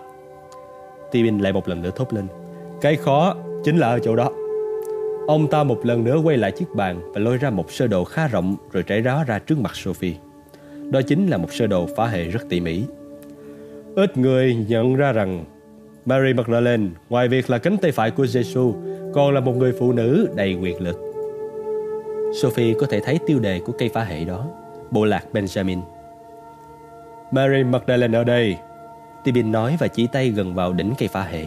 Tibin lại một lần nữa thốt lên. Cái khó chính là ở chỗ đó. Ông ta một lần nữa quay lại chiếc bàn và lôi ra một sơ đồ khá rộng rồi trải đó ra trước mặt Sophie. Đó chính là một sơ đồ phá hệ rất tỉ mỉ. Ít người nhận ra rằng Mary Magdalene ngoài việc là cánh tay phải của Jesus còn là một người phụ nữ đầy quyền lực. Sophie có thể thấy tiêu đề của cây phá hệ đó, bộ lạc Benjamin. Mary Magdalene ở đây Tibin nói và chỉ tay gần vào đỉnh cây phá hệ.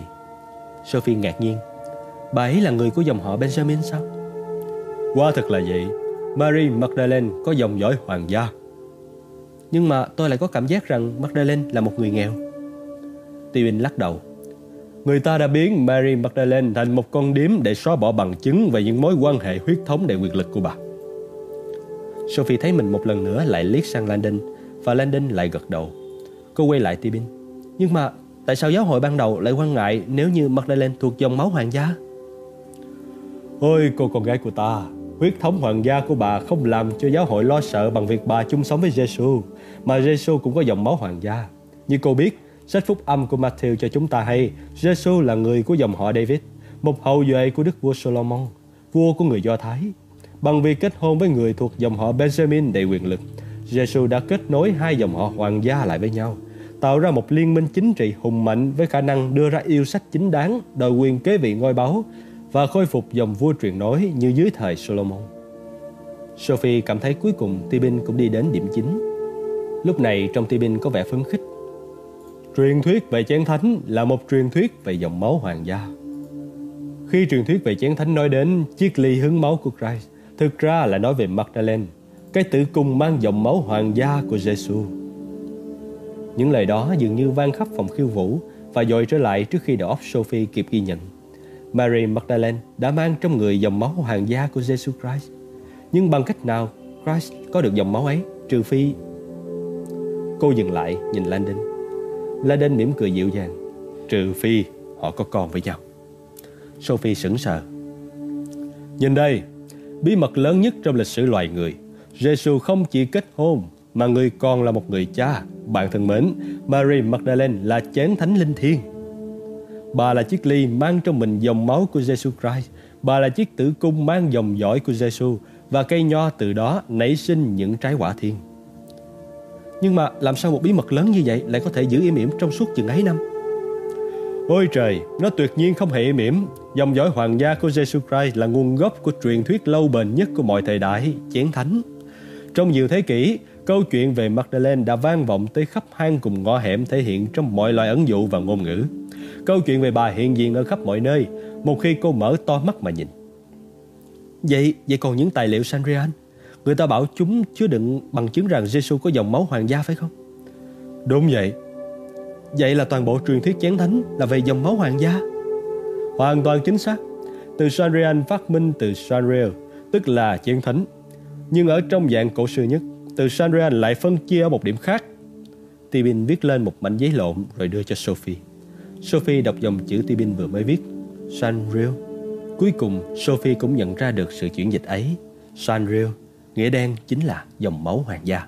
Sophie ngạc nhiên. Bà ấy là người của dòng họ Benjamin sao? Quá thật là vậy. Mary Magdalene có dòng dõi hoàng gia. Nhưng mà tôi lại có cảm giác rằng Magdalene là một người nghèo. Tibin lắc đầu. Người ta đã biến Mary Magdalene thành một con điếm để xóa bỏ bằng chứng về những mối quan hệ huyết thống đầy quyền lực của bà. Sophie thấy mình một lần nữa lại liếc sang Landon và Landon lại gật đầu. Cô quay lại Tibin. Nhưng mà tại sao giáo hội ban đầu lại quan ngại nếu như Magdalene thuộc dòng máu hoàng gia? Ôi cô con gái của ta, huyết thống hoàng gia của bà không làm cho giáo hội lo sợ bằng việc bà chung sống với Giêsu, mà Giêsu cũng có dòng máu hoàng gia. Như cô biết, sách phúc âm của Matthew cho chúng ta hay Giêsu là người của dòng họ David, một hậu duệ của đức vua Solomon. vua của người Do Thái. Bằng việc kết hôn với người thuộc dòng họ Benjamin đầy quyền lực, Jesus đã kết nối hai dòng họ hoàng gia lại với nhau, tạo ra một liên minh chính trị hùng mạnh với khả năng đưa ra yêu sách chính đáng, đòi quyền kế vị ngôi báu và khôi phục dòng vua truyền nối như dưới thời Solomon. Sophie cảm thấy cuối cùng Tibin cũng đi đến điểm chính. Lúc này trong Tibin có vẻ phấn khích. Truyền thuyết về chén thánh là một truyền thuyết về dòng máu hoàng gia. Khi truyền thuyết về chén thánh nói đến chiếc ly hứng máu của Christ, thực ra là nói về Magdalene, cái tử cung mang dòng máu hoàng gia của Giêsu. Những lời đó dường như vang khắp phòng khiêu vũ và dội trở lại trước khi đầu óc Sophie kịp ghi nhận. Mary Magdalene đã mang trong người dòng máu hoàng gia của Jesus Christ. Nhưng bằng cách nào Christ có được dòng máu ấy trừ phi... Cô dừng lại nhìn Landon. Landon mỉm cười dịu dàng. Trừ phi họ có con với nhau. Sophie sững sờ. Nhìn đây, bí mật lớn nhất trong lịch sử loài người. Jesus không chỉ kết hôn mà người còn là một người cha. Bạn thân mến, Mary Magdalene là chén thánh linh thiêng. Bà là chiếc ly mang trong mình dòng máu của Jesus Christ. Bà là chiếc tử cung mang dòng dõi của Jesus và cây nho từ đó nảy sinh những trái quả thiên. Nhưng mà làm sao một bí mật lớn như vậy lại có thể giữ im ỉm trong suốt chừng ấy năm? Ôi trời, nó tuyệt nhiên không hề im ỉm. Dòng dõi hoàng gia của Jesus Christ là nguồn gốc của truyền thuyết lâu bền nhất của mọi thời đại, chén thánh. Trong nhiều thế kỷ, câu chuyện về Magdalene đã vang vọng tới khắp hang cùng ngõ hẻm thể hiện trong mọi loại ẩn dụ và ngôn ngữ. Câu chuyện về bà hiện diện ở khắp mọi nơi, một khi cô mở to mắt mà nhìn. Vậy, vậy còn những tài liệu Sandrian? Người ta bảo chúng chứa đựng bằng chứng rằng Jesus có dòng máu hoàng gia phải không? Đúng vậy. Vậy là toàn bộ truyền thuyết chén thánh là về dòng máu hoàng gia. Hoàn toàn chính xác. Từ Sandrian phát minh từ Sanriel, tức là chén thánh. Nhưng ở trong dạng cổ xưa nhất, từ Sandrian lại phân chia ở một điểm khác. Tibin viết lên một mảnh giấy lộn rồi đưa cho Sophie. Sophie đọc dòng chữ Tibin vừa mới viết. Sanriel. Cuối cùng, Sophie cũng nhận ra được sự chuyển dịch ấy. Sanriel, nghĩa đen chính là dòng máu hoàng gia.